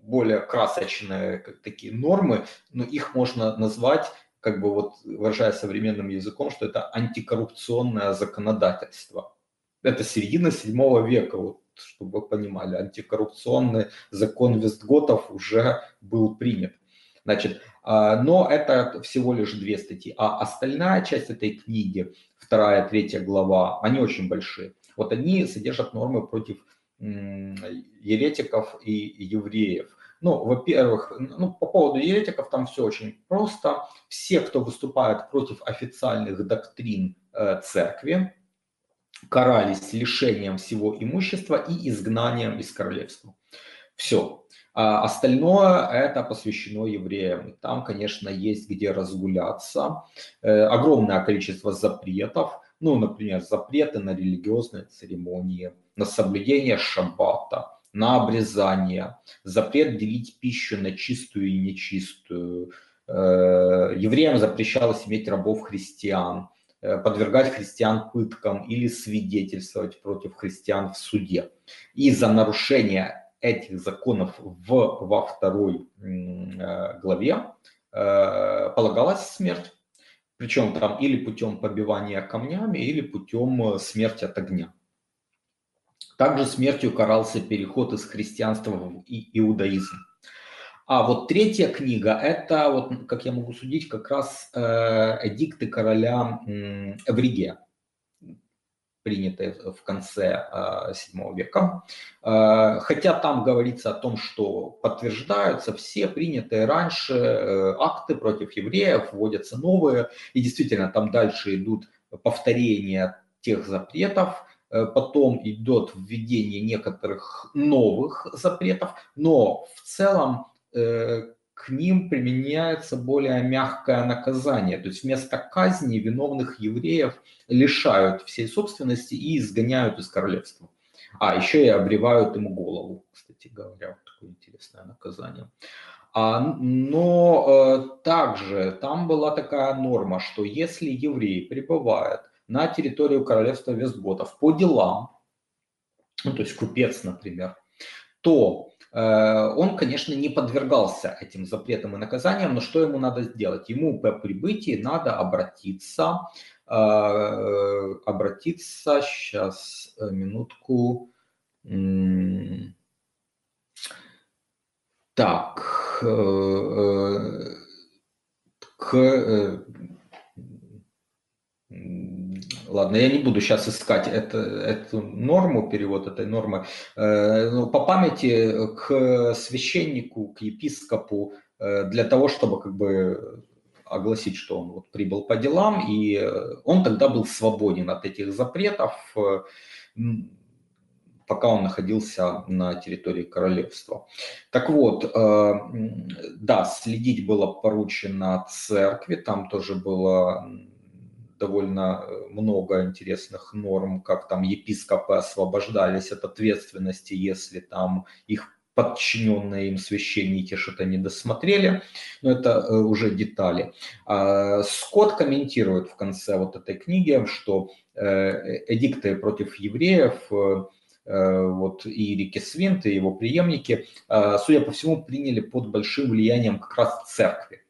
более красочные такие нормы, но их можно назвать, как бы вот выражаясь современным языком, что это антикоррупционное законодательство. Это середина седьмого века, вот, чтобы вы понимали, антикоррупционный закон Вестготов уже был принят. Значит, а, но это всего лишь две статьи. А остальная часть этой книги, вторая, третья глава, они очень большие. Вот они содержат нормы против еретиков и евреев. Ну, во-первых, ну, по поводу еретиков там все очень просто. Все, кто выступает против официальных доктрин э, церкви, карались лишением всего имущества и изгнанием из королевства. Все. А остальное это посвящено евреям. Там, конечно, есть где разгуляться. Э, огромное количество запретов. Ну, например, запреты на религиозные церемонии, на соблюдение шаббата, на обрезание, запрет делить пищу на чистую и нечистую. Э, евреям запрещалось иметь рабов христиан, э, подвергать христиан пыткам или свидетельствовать против христиан в суде. И за нарушение этих законов в, во второй э, главе э, полагалась смерть. Причем там или путем побивания камнями, или путем э, смерти от огня. Также смертью карался переход из христианства в иудаизм. А вот третья книга, это, вот, как я могу судить, как раз э, эдикты короля Эвригия, принятые в конце э, века. Э, хотя там говорится о том, что подтверждаются все принятые раньше э, акты против евреев, вводятся новые, и действительно там дальше идут повторения тех запретов, э, потом идет введение некоторых новых запретов, но в целом Э, к ним применяется более мягкое наказание. То есть вместо казни виновных евреев лишают всей собственности и изгоняют из королевства. А, еще и обревают ему голову, кстати говоря. Вот такое интересное наказание. А, но э, также там была такая норма, что если еврей прибывает на территорию королевства Вестготов по делам, ну, то есть купец, например, то он, конечно, не подвергался этим запретам и наказаниям, но что ему надо сделать? Ему по прибытии надо обратиться, э, обратиться, сейчас, э, минутку, так, к Ладно, я не буду сейчас искать это, эту норму, перевод этой нормы. Э, ну, по памяти к священнику, к епископу, э, для того, чтобы как бы огласить, что он вот прибыл по делам, и он тогда был свободен от этих запретов, пока он находился на территории королевства. Так вот, э, да, следить было поручено церкви, там тоже было довольно э, много интересных норм, как там епископы освобождались от ответственности, если там их подчиненные им священники что-то не досмотрели, но это э, уже детали. А, Скотт комментирует в конце вот этой книги, что э, эдикты против евреев вот и Рики Свинт, и его преемники, судя по всему, приняли под большим влиянием как раз церкви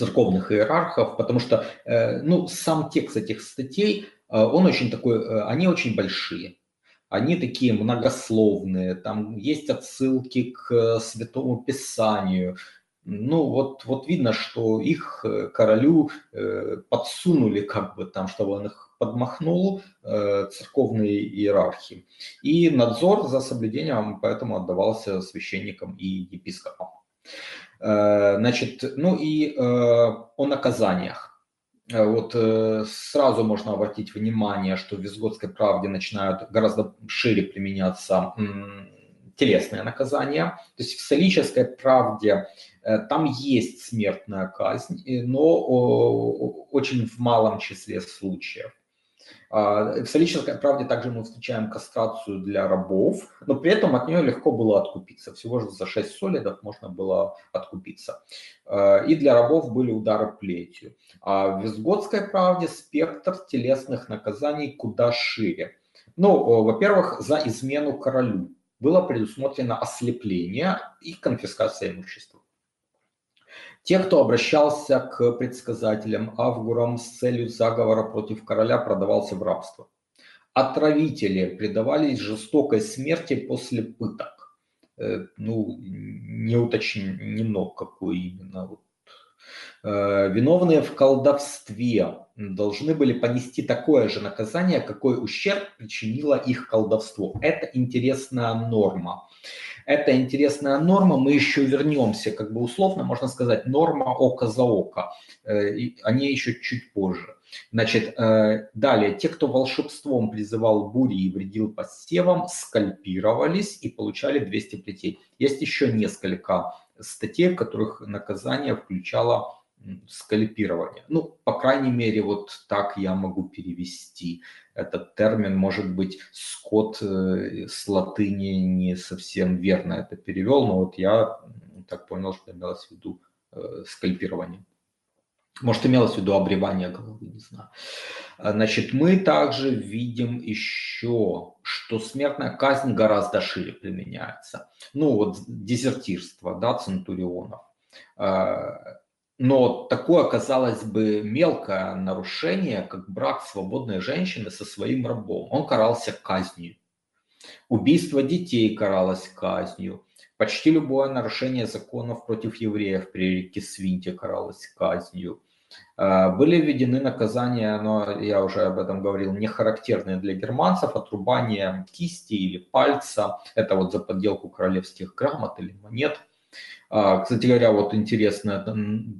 церковных иерархов, потому что э, ну, сам текст этих статей, э, он очень такой, э, они очень большие. Они такие многословные, там есть отсылки к Святому Писанию. Ну, вот, вот видно, что их королю подсунули, как бы там, чтобы он их подмахнул церковные иерархии. И надзор за соблюдением поэтому отдавался священникам и епископам. Э, значит, ну и э, о наказаниях. Э, вот сразу можно обратить внимание, что в Визготской правде начинают гораздо шире применяться телесные наказания. То есть в солической правде там есть смертная казнь, но очень в малом числе случаев. А, в «Солической правде» также мы встречаем кастрацию для рабов, но при этом от нее легко было откупиться. Всего же за 6 солидов можно было откупиться. А, и для рабов были удары плетью. А в «Визготской правде» спектр телесных наказаний куда шире. Ну, во-первых, за измену королю было предусмотрено ослепление и конфискация имущества. Те, кто обращался к предсказателям, авгурам с целью заговора против короля, продавался в рабство. Отравители предавались жестокой смерти после пыток. Э, ну, не уточнено, какой именно. Вот. Э, виновные в колдовстве должны были понести такое же наказание, какой ущерб причинило их колдовство. Это интересная норма. Это интересная норма, мы еще вернемся, как бы условно можно сказать, норма око за око. Э, о ней еще чуть позже. Значит, э, далее, те, кто волшебством призывал бури и вредил посевам, скальпировались и получали 200 плетей. Есть еще несколько статей, в которых наказание включало скальпирование. Ну, по крайней мере, вот так я могу перевести этот термин. Может быть, Скотт э, с латыни не совсем верно это перевел, но вот я так понял, что имелось в виду э, скальпирование. Может, имелось в виду обревание головы, не знаю. А, значит, мы также видим еще, что смертная казнь гораздо шире применяется. Ну, вот дезертирство, да, центурионов. Но такое, казалось бы, мелкое нарушение, как брак свободной женщины со своим рабом, он карался казнью. Убийство детей каралось казнью. Почти любое нарушение законов против евреев при реке Свинте каралось казнью. А, были введены наказания, но я уже об этом говорил, не характерные для германцев, отрубание кисти или пальца, это вот за подделку королевских грамот или монет. А, кстати говоря, вот интересное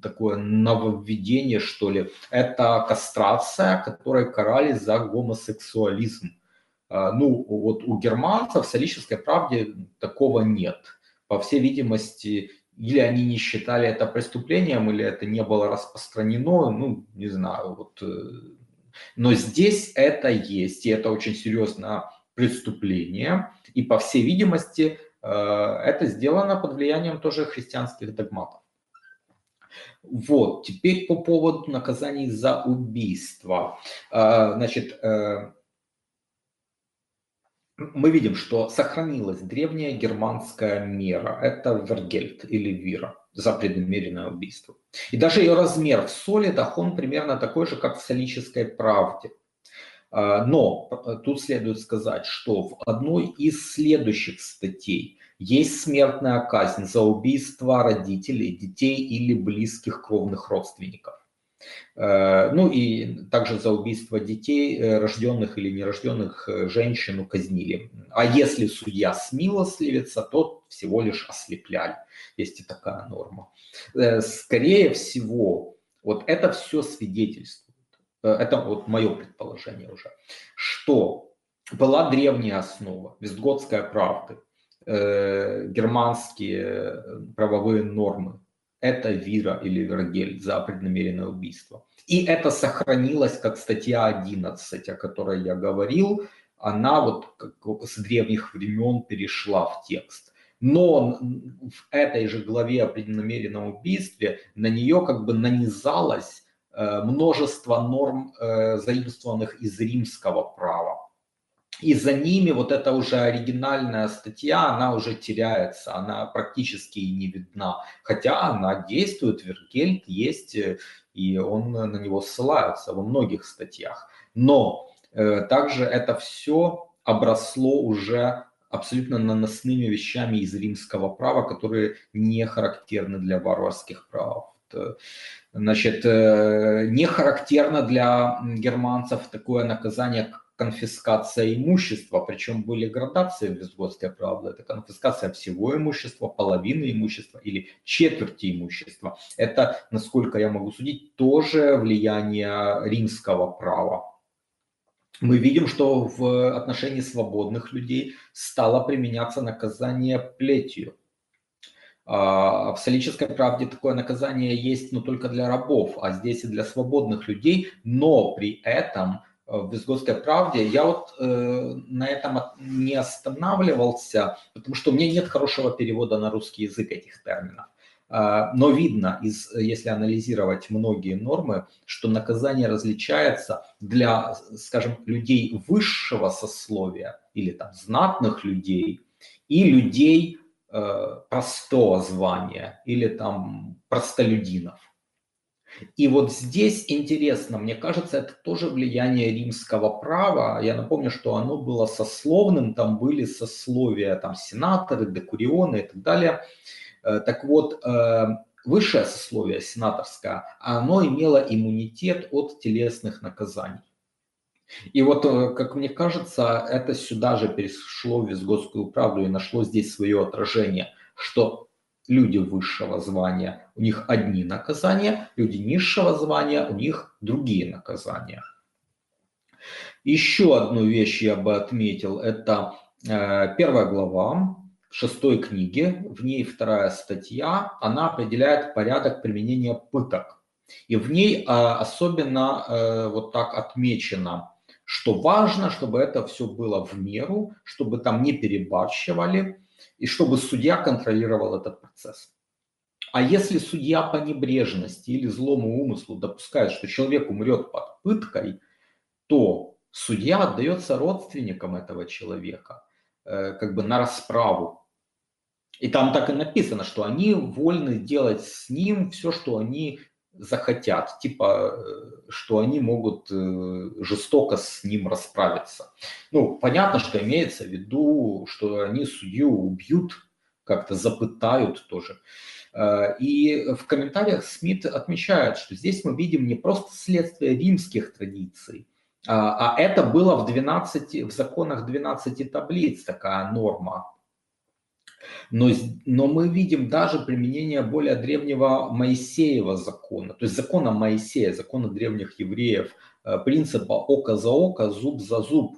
такое нововведение, что ли, это кастрация, которой карали за гомосексуализм. А, ну, вот у германцев в солической правде такого нет. По всей видимости, или они не считали это преступлением, или это не было распространено, ну, не знаю, вот. Э, но здесь это есть, и это очень серьезное преступление, и по всей видимости это сделано под влиянием тоже христианских догматов. Вот, теперь по поводу наказаний за убийство. Э, значит, мы видим, что сохранилась древняя германская мера. Это вергельт или вира за преднамеренное убийство. И даже ее размер в солидах, он примерно такой же, как в солической правде. А, но тут следует сказать, что в одной из следующих статей есть смертная казнь за убийство родителей, детей или близких кровных родственников. Э, ну и также за убийство детей, э, рожденных или нерожденных э, женщину казнили. А если судья смилостливится, то всего лишь ослепляли. Есть и такая норма. Скорее всего, вот это все свидетельствует, это вот мое предположение уже, что была древняя основа, Вестготская правда, германские правовые нормы, это Вира или Вергель за преднамеренное убийство. И это сохранилось как статья 11, о которой я говорил. Она вот как с древних времен перешла в текст. Но в этой же главе о преднамеренном убийстве на нее как бы нанизалось э, множество норм, э, заимствованных из римского права. И за ними вот эта уже оригинальная статья, она уже теряется, она практически не видна. Хотя она действует, Вергельд есть, э, и он на него ссылается во многих статьях. Но э, также это все обросло уже абсолютно наносными вещами из римского права, которые не характерны для варварских прав. Значит, э, не характерно для германцев такое наказание, конфискация имущества, причем были градации в Вестготской правде. Это конфискация всего имущества, половины имущества или четверти имущества. Это, насколько я могу судить, тоже влияние римского права. Мы видим, что в отношении свободных людей стало применяться наказание плетью. А, в солической правде такое наказание есть, но только для рабов, а здесь и для свободных людей, но при этом в Визготской правде, я вот э, на этом не останавливался, потому что у меня нет хорошего перевода на русский язык этих терминов. Э, но видно, из, если анализировать многие нормы, что наказание различается для, скажем, людей высшего сословия или там знатных людей и людей э, простого звания или там простолюдинов. И вот здесь интересно, мне кажется, это тоже влияние римского права. Я напомню, что оно было сословным, там были сословия, там сенаторы, декурионы и так далее. Э, так вот, э, высшее сословие сенаторское, оно имело иммунитет от телесных наказаний. И вот, э, как мне кажется, это сюда же перешло в Визготскую правду и нашло здесь свое отражение, что люди высшего звания, у них одни наказания, люди низшего звания, у них другие наказания. Еще одну вещь я бы отметил, это э, первая глава шестой книги, в ней вторая статья, она определяет порядок применения пыток. И в ней э, особенно вот так отмечено, что важно, чтобы это все было в меру, чтобы там не перебарщивали, и чтобы судья контролировал этот процесс. А если судья по небрежности или злому умыслу допускает, что человек умрет под пыткой, то судья отдается родственникам этого человека э, как бы на расправу. И там так и написано, что они вольны делать с ним все, что они захотят, типа, э, что они могут э, жестоко с ним расправиться. Ну, понятно, что имеется в виду, что они судью убьют, как-то запытают тоже. Э, и в комментариях Смит отмечает, что здесь мы видим не просто следствие римских традиций, а, а это было в, 12, в законах 12 таблиц такая норма но, но мы видим даже применение более древнего Моисеева закона, то есть закона Моисея, закона древних евреев, э, принципа око за око, зуб за зуб.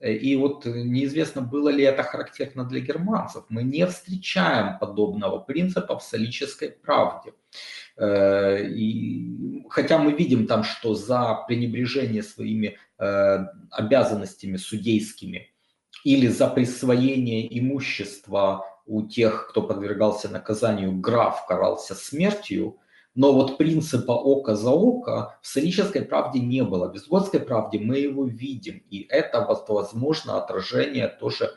Э, и вот неизвестно, было ли это характерно для германцев. Мы не встречаем подобного принципа в солической правде. Э, и, хотя мы видим там, что за пренебрежение своими обязанностями судейскими или за присвоение имущества у тех, кто подвергался наказанию, граф карался смертью, но вот принципа око за око в солической правде не было. В Визгодской правде мы его видим, и это, возможно, отражение тоже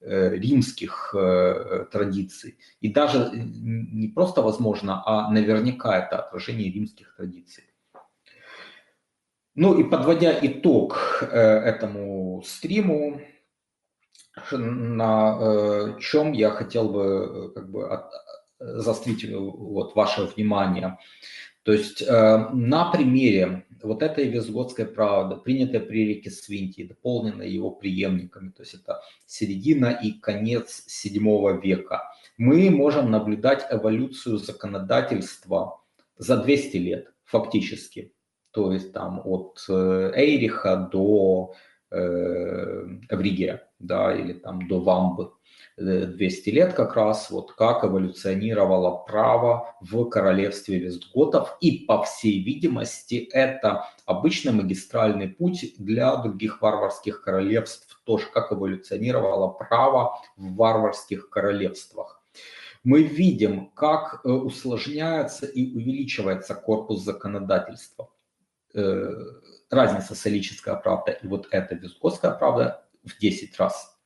э, римских э, традиций. И даже не просто возможно, а наверняка это отражение римских традиций. Ну и подводя итог э, этому стриму, на э, чем я хотел бы э, как бы от, заострить э, вот ваше внимание. То есть э, на примере вот этой Визгодской правды, принятой при реке Свинти, дополненной его преемниками, то есть это середина и конец VII века, мы можем наблюдать эволюцию законодательства за 200 лет фактически. То есть там от Эйриха до э, Эвригия да, или там до Вамбы 200 э, лет как раз, вот как эволюционировало право в королевстве Вестготов. И, по всей видимости, это обычный магистральный путь для других варварских королевств, тоже как эволюционировало право в варварских королевствах. Мы видим, как э, усложняется и увеличивается корпус законодательства. Разница солическая правда и вот эта визготская правда в 10 раз.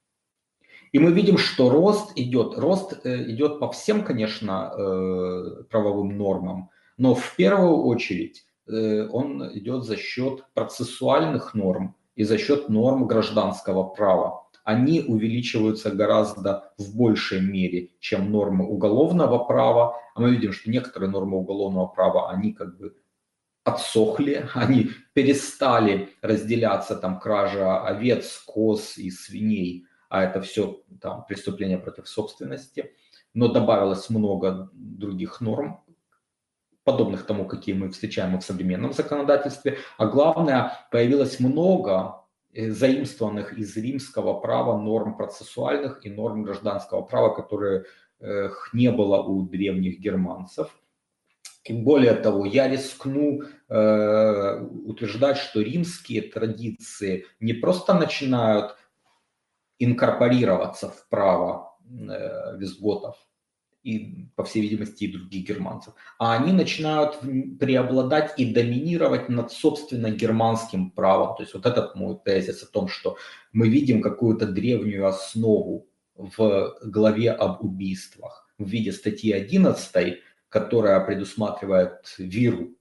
И мы видим, что рост идет, рост э, идет по всем, конечно, э, правовым нормам, но в первую очередь э, он идет за счет процессуальных норм и за счет норм гражданского права. Они увеличиваются гораздо в большей мере, чем нормы уголовного права. А мы видим, что некоторые нормы уголовного права, они как бы отсохли, [laughs] они перестали разделяться, там, кража овец, коз и свиней, а это все там преступления против собственности, но добавилось много других норм, подобных тому, какие мы встречаем в современном законодательстве, а главное, появилось много э, заимствованных из римского права норм процессуальных и норм гражданского права, которые не было у древних германцев. И более того, я рискну э, утверждать, что римские традиции не просто начинают инкорпорироваться в право э, визготов и, по всей видимости, и других германцев, а они начинают преобладать и доминировать над, собственно, германским правом. То есть вот этот мой тезис о том, что мы видим какую-то древнюю основу в главе об убийствах в виде статьи 11, которая предусматривает виру,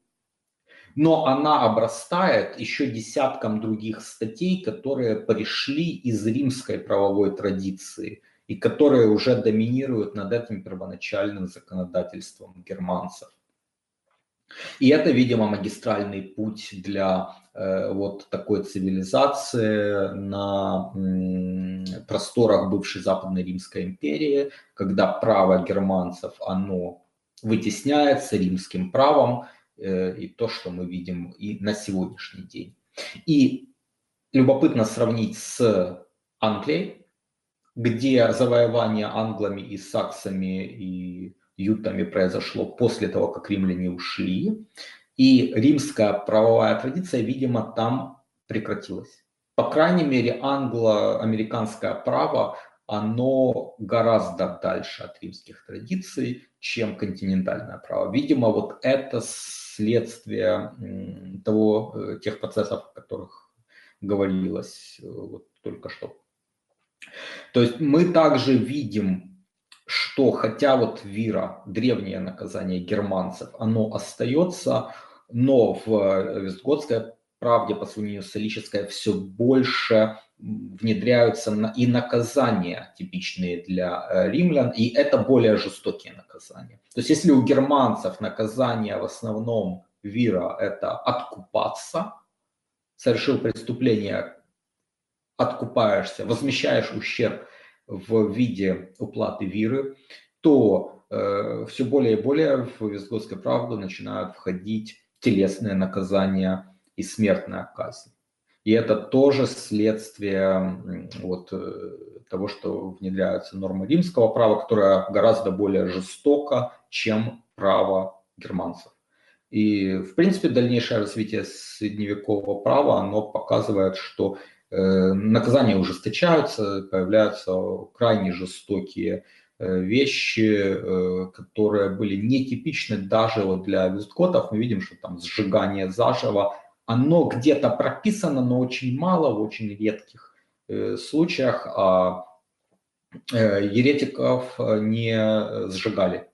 но она обрастает еще десятком других статей, которые пришли из римской правовой традиции и которые уже доминируют над этим первоначальным законодательством германцев. И это, видимо, магистральный путь для э, вот такой цивилизации на м, просторах бывшей Западной Римской империи, когда право германцев, оно вытесняется римским правом э, и то, что мы видим и на сегодняшний день. И любопытно сравнить с Англией, где завоевание англами и саксами и ютами произошло после того, как римляне ушли, и римская правовая традиция, видимо, там прекратилась. По крайней мере, англо-американское право, оно гораздо дальше от римских традиций, чем континентальное право. Видимо, вот это следствие того, э, тех процессов, о которых говорилось э, вот только что. То есть мы также видим, что хотя вот вира, древнее наказание германцев, оно остается, но в э, Вестготской правде по сравнению с Солической все больше внедряются и наказания, типичные для э, римлян, и это более жестокие наказания. То есть если у германцев наказание в основном вира – это откупаться, совершил преступление, откупаешься, возмещаешь ущерб в виде уплаты виры, то э, все более и более в Вестготскую правду начинают входить телесные наказания и смертная казнь. И это тоже следствие вот, э, того, что внедряются нормы римского права, которое гораздо более жестоко, чем право германцев. И, в принципе, дальнейшее развитие средневекового права, оно показывает, что э, наказания ужесточаются, появляются крайне жестокие э, вещи, э, которые были нетипичны даже вот для визготов. Мы видим, что там сжигание заживо, оно где-то прописано, но очень мало, в очень редких э, случаях, а э, еретиков не сжигали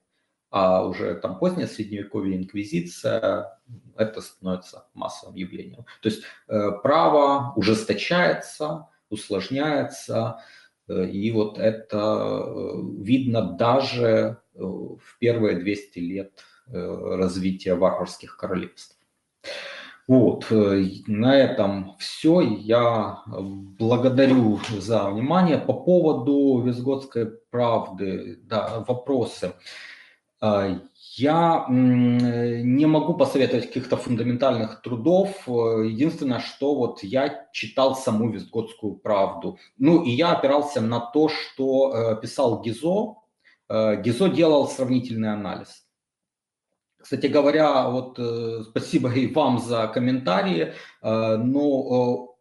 а уже там позднее средневековье, инквизиция, это становится массовым явлением. То есть э, право ужесточается, усложняется, э, и вот это э, видно даже в первые 200 лет развития варварских королевств. Вот, на этом все. Я благодарю за внимание. По поводу Визготской правды, да, вопросы. А, я не могу посоветовать каких-то фундаментальных трудов. Единственное, что вот я читал саму Вестготскую правду. Ну и я опирался на то, что э, писал Гизо. Э, Гизо делал сравнительный анализ. Кстати говоря, вот э, спасибо и вам за комментарии, но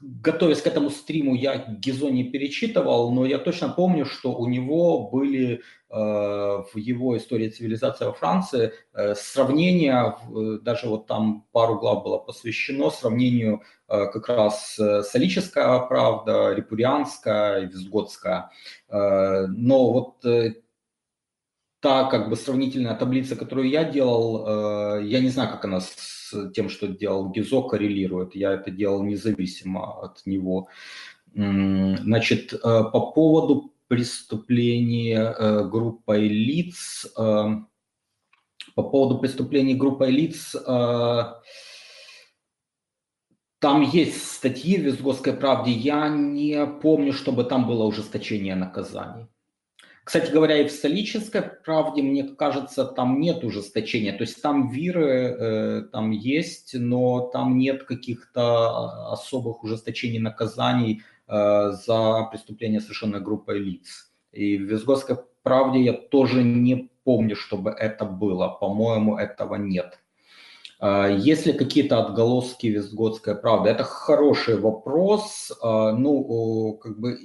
готовясь к этому стриму, я Гизо не перечитывал, но я точно помню, что у него были э, в его истории цивилизации во Франции э, сравнения, э, даже вот там пару глав было посвящено сравнению э, как раз э, солическая правда, репурианская, визготская. Э, но вот э, та как бы сравнительная таблица, которую я делал, э, я не знаю, как она с тем, что делал Гизо, коррелирует. Я это делал независимо от него. Значит, э, по поводу преступления э, группой лиц, по поводу преступлений группой лиц, там есть статьи в Визгосской правде, я не помню, чтобы там было ужесточение наказаний. Кстати говоря, и в столической правде, мне кажется, там нет ужесточения. То есть там виры э, там есть, но там нет каких-то а, особых ужесточений наказаний э, за преступление, совершенное группой лиц. И в Визготской правде я тоже не помню, чтобы это было. По-моему, этого нет. Э, есть ли какие-то отголоски Визготской правды? Это хороший вопрос. Э, ну, как бы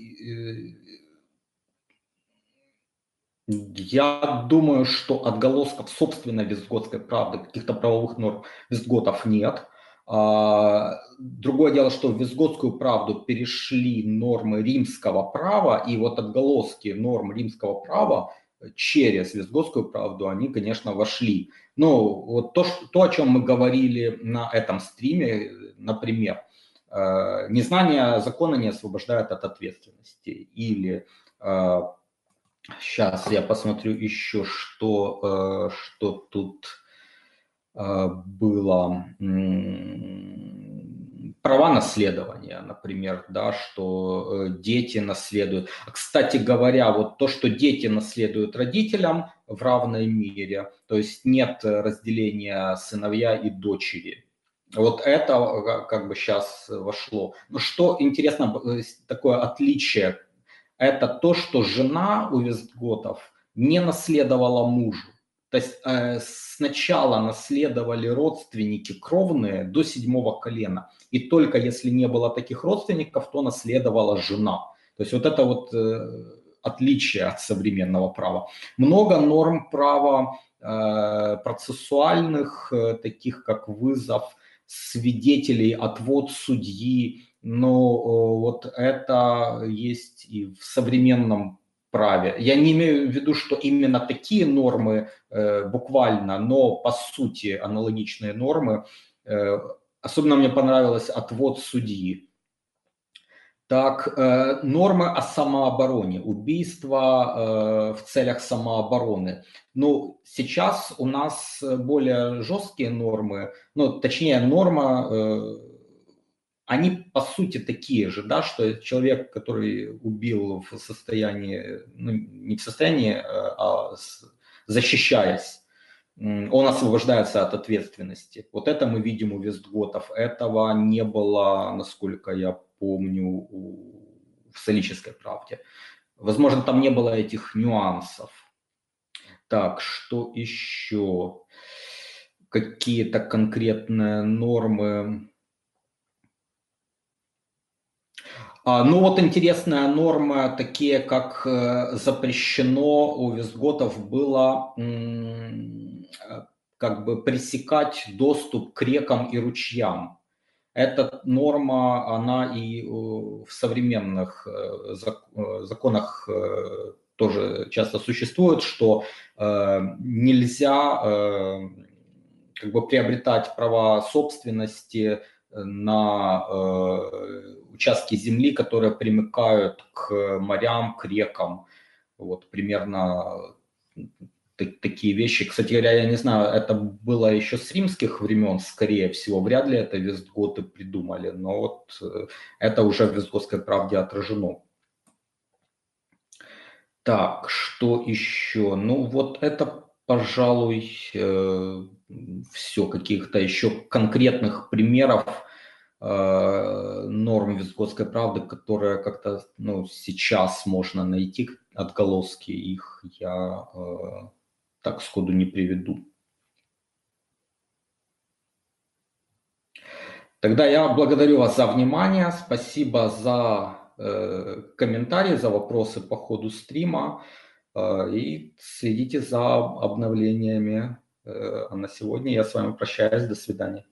я думаю, что отголосков, собственно, визготской правды, каких-то правовых норм визготов нет. А, другое дело, что в визготскую правду перешли нормы римского права, и вот отголоски норм римского права через визготскую правду, они, конечно, вошли. Ну, вот то, что, то, о чем мы говорили на этом стриме, например, э, незнание закона не освобождает от ответственности, или э, Сейчас я посмотрю еще, что, э, что тут э, было. Права наследования, например, да, что э, дети наследуют. Кстати говоря, вот то, что дети наследуют родителям в равной мере, то есть нет разделения сыновья и дочери. Вот это как бы сейчас вошло. Но что интересно, такое отличие это то, что жена у Вестготов не наследовала мужу. То есть э, сначала наследовали родственники кровные до седьмого колена. И только если не было таких родственников, то наследовала жена. То есть вот это вот э, отличие от современного права. Много норм права э, процессуальных, э, таких как вызов свидетелей, отвод судьи, но вот это есть и в современном праве. Я не имею в виду, что именно такие нормы э, буквально, но по сути аналогичные нормы. Э, особенно мне понравилось отвод судьи. Так, э, нормы о самообороне, убийство э, в целях самообороны. Ну, сейчас у нас более жесткие нормы, ну, точнее, норма, э, они по сути такие же, да, что человек, который убил в состоянии, ну, не в состоянии, а защищаясь, он освобождается от ответственности. Вот это мы видим у Вестготов. Этого не было, насколько я помню, в солической правде. Возможно, там не было этих нюансов. Так, что еще? Какие-то конкретные нормы. А, ну вот интересная норма, такие как э, запрещено у визготов было как бы пресекать доступ к рекам и ручьям. Эта норма, она и в современных э, э, законах тоже часто существует, что нельзя как бы приобретать права собственности на участки земли, которые примыкают к морям, к рекам. Вот примерно такие вещи. Кстати говоря, я не знаю, это было еще с римских времен, скорее всего. Вряд ли это вестготы придумали, но вот э, это уже в вестготской правде отражено. Так, что еще? Ну вот это, пожалуй, э, все. Каких-то еще конкретных примеров э, норм визготской правды, которые как-то ну, сейчас можно найти, отголоски их я э, так сходу не приведу. Тогда я благодарю вас за внимание, спасибо за э, комментарии, за вопросы по ходу стрима э, и следите за обновлениями. Э, а на сегодня я с вами прощаюсь, до свидания.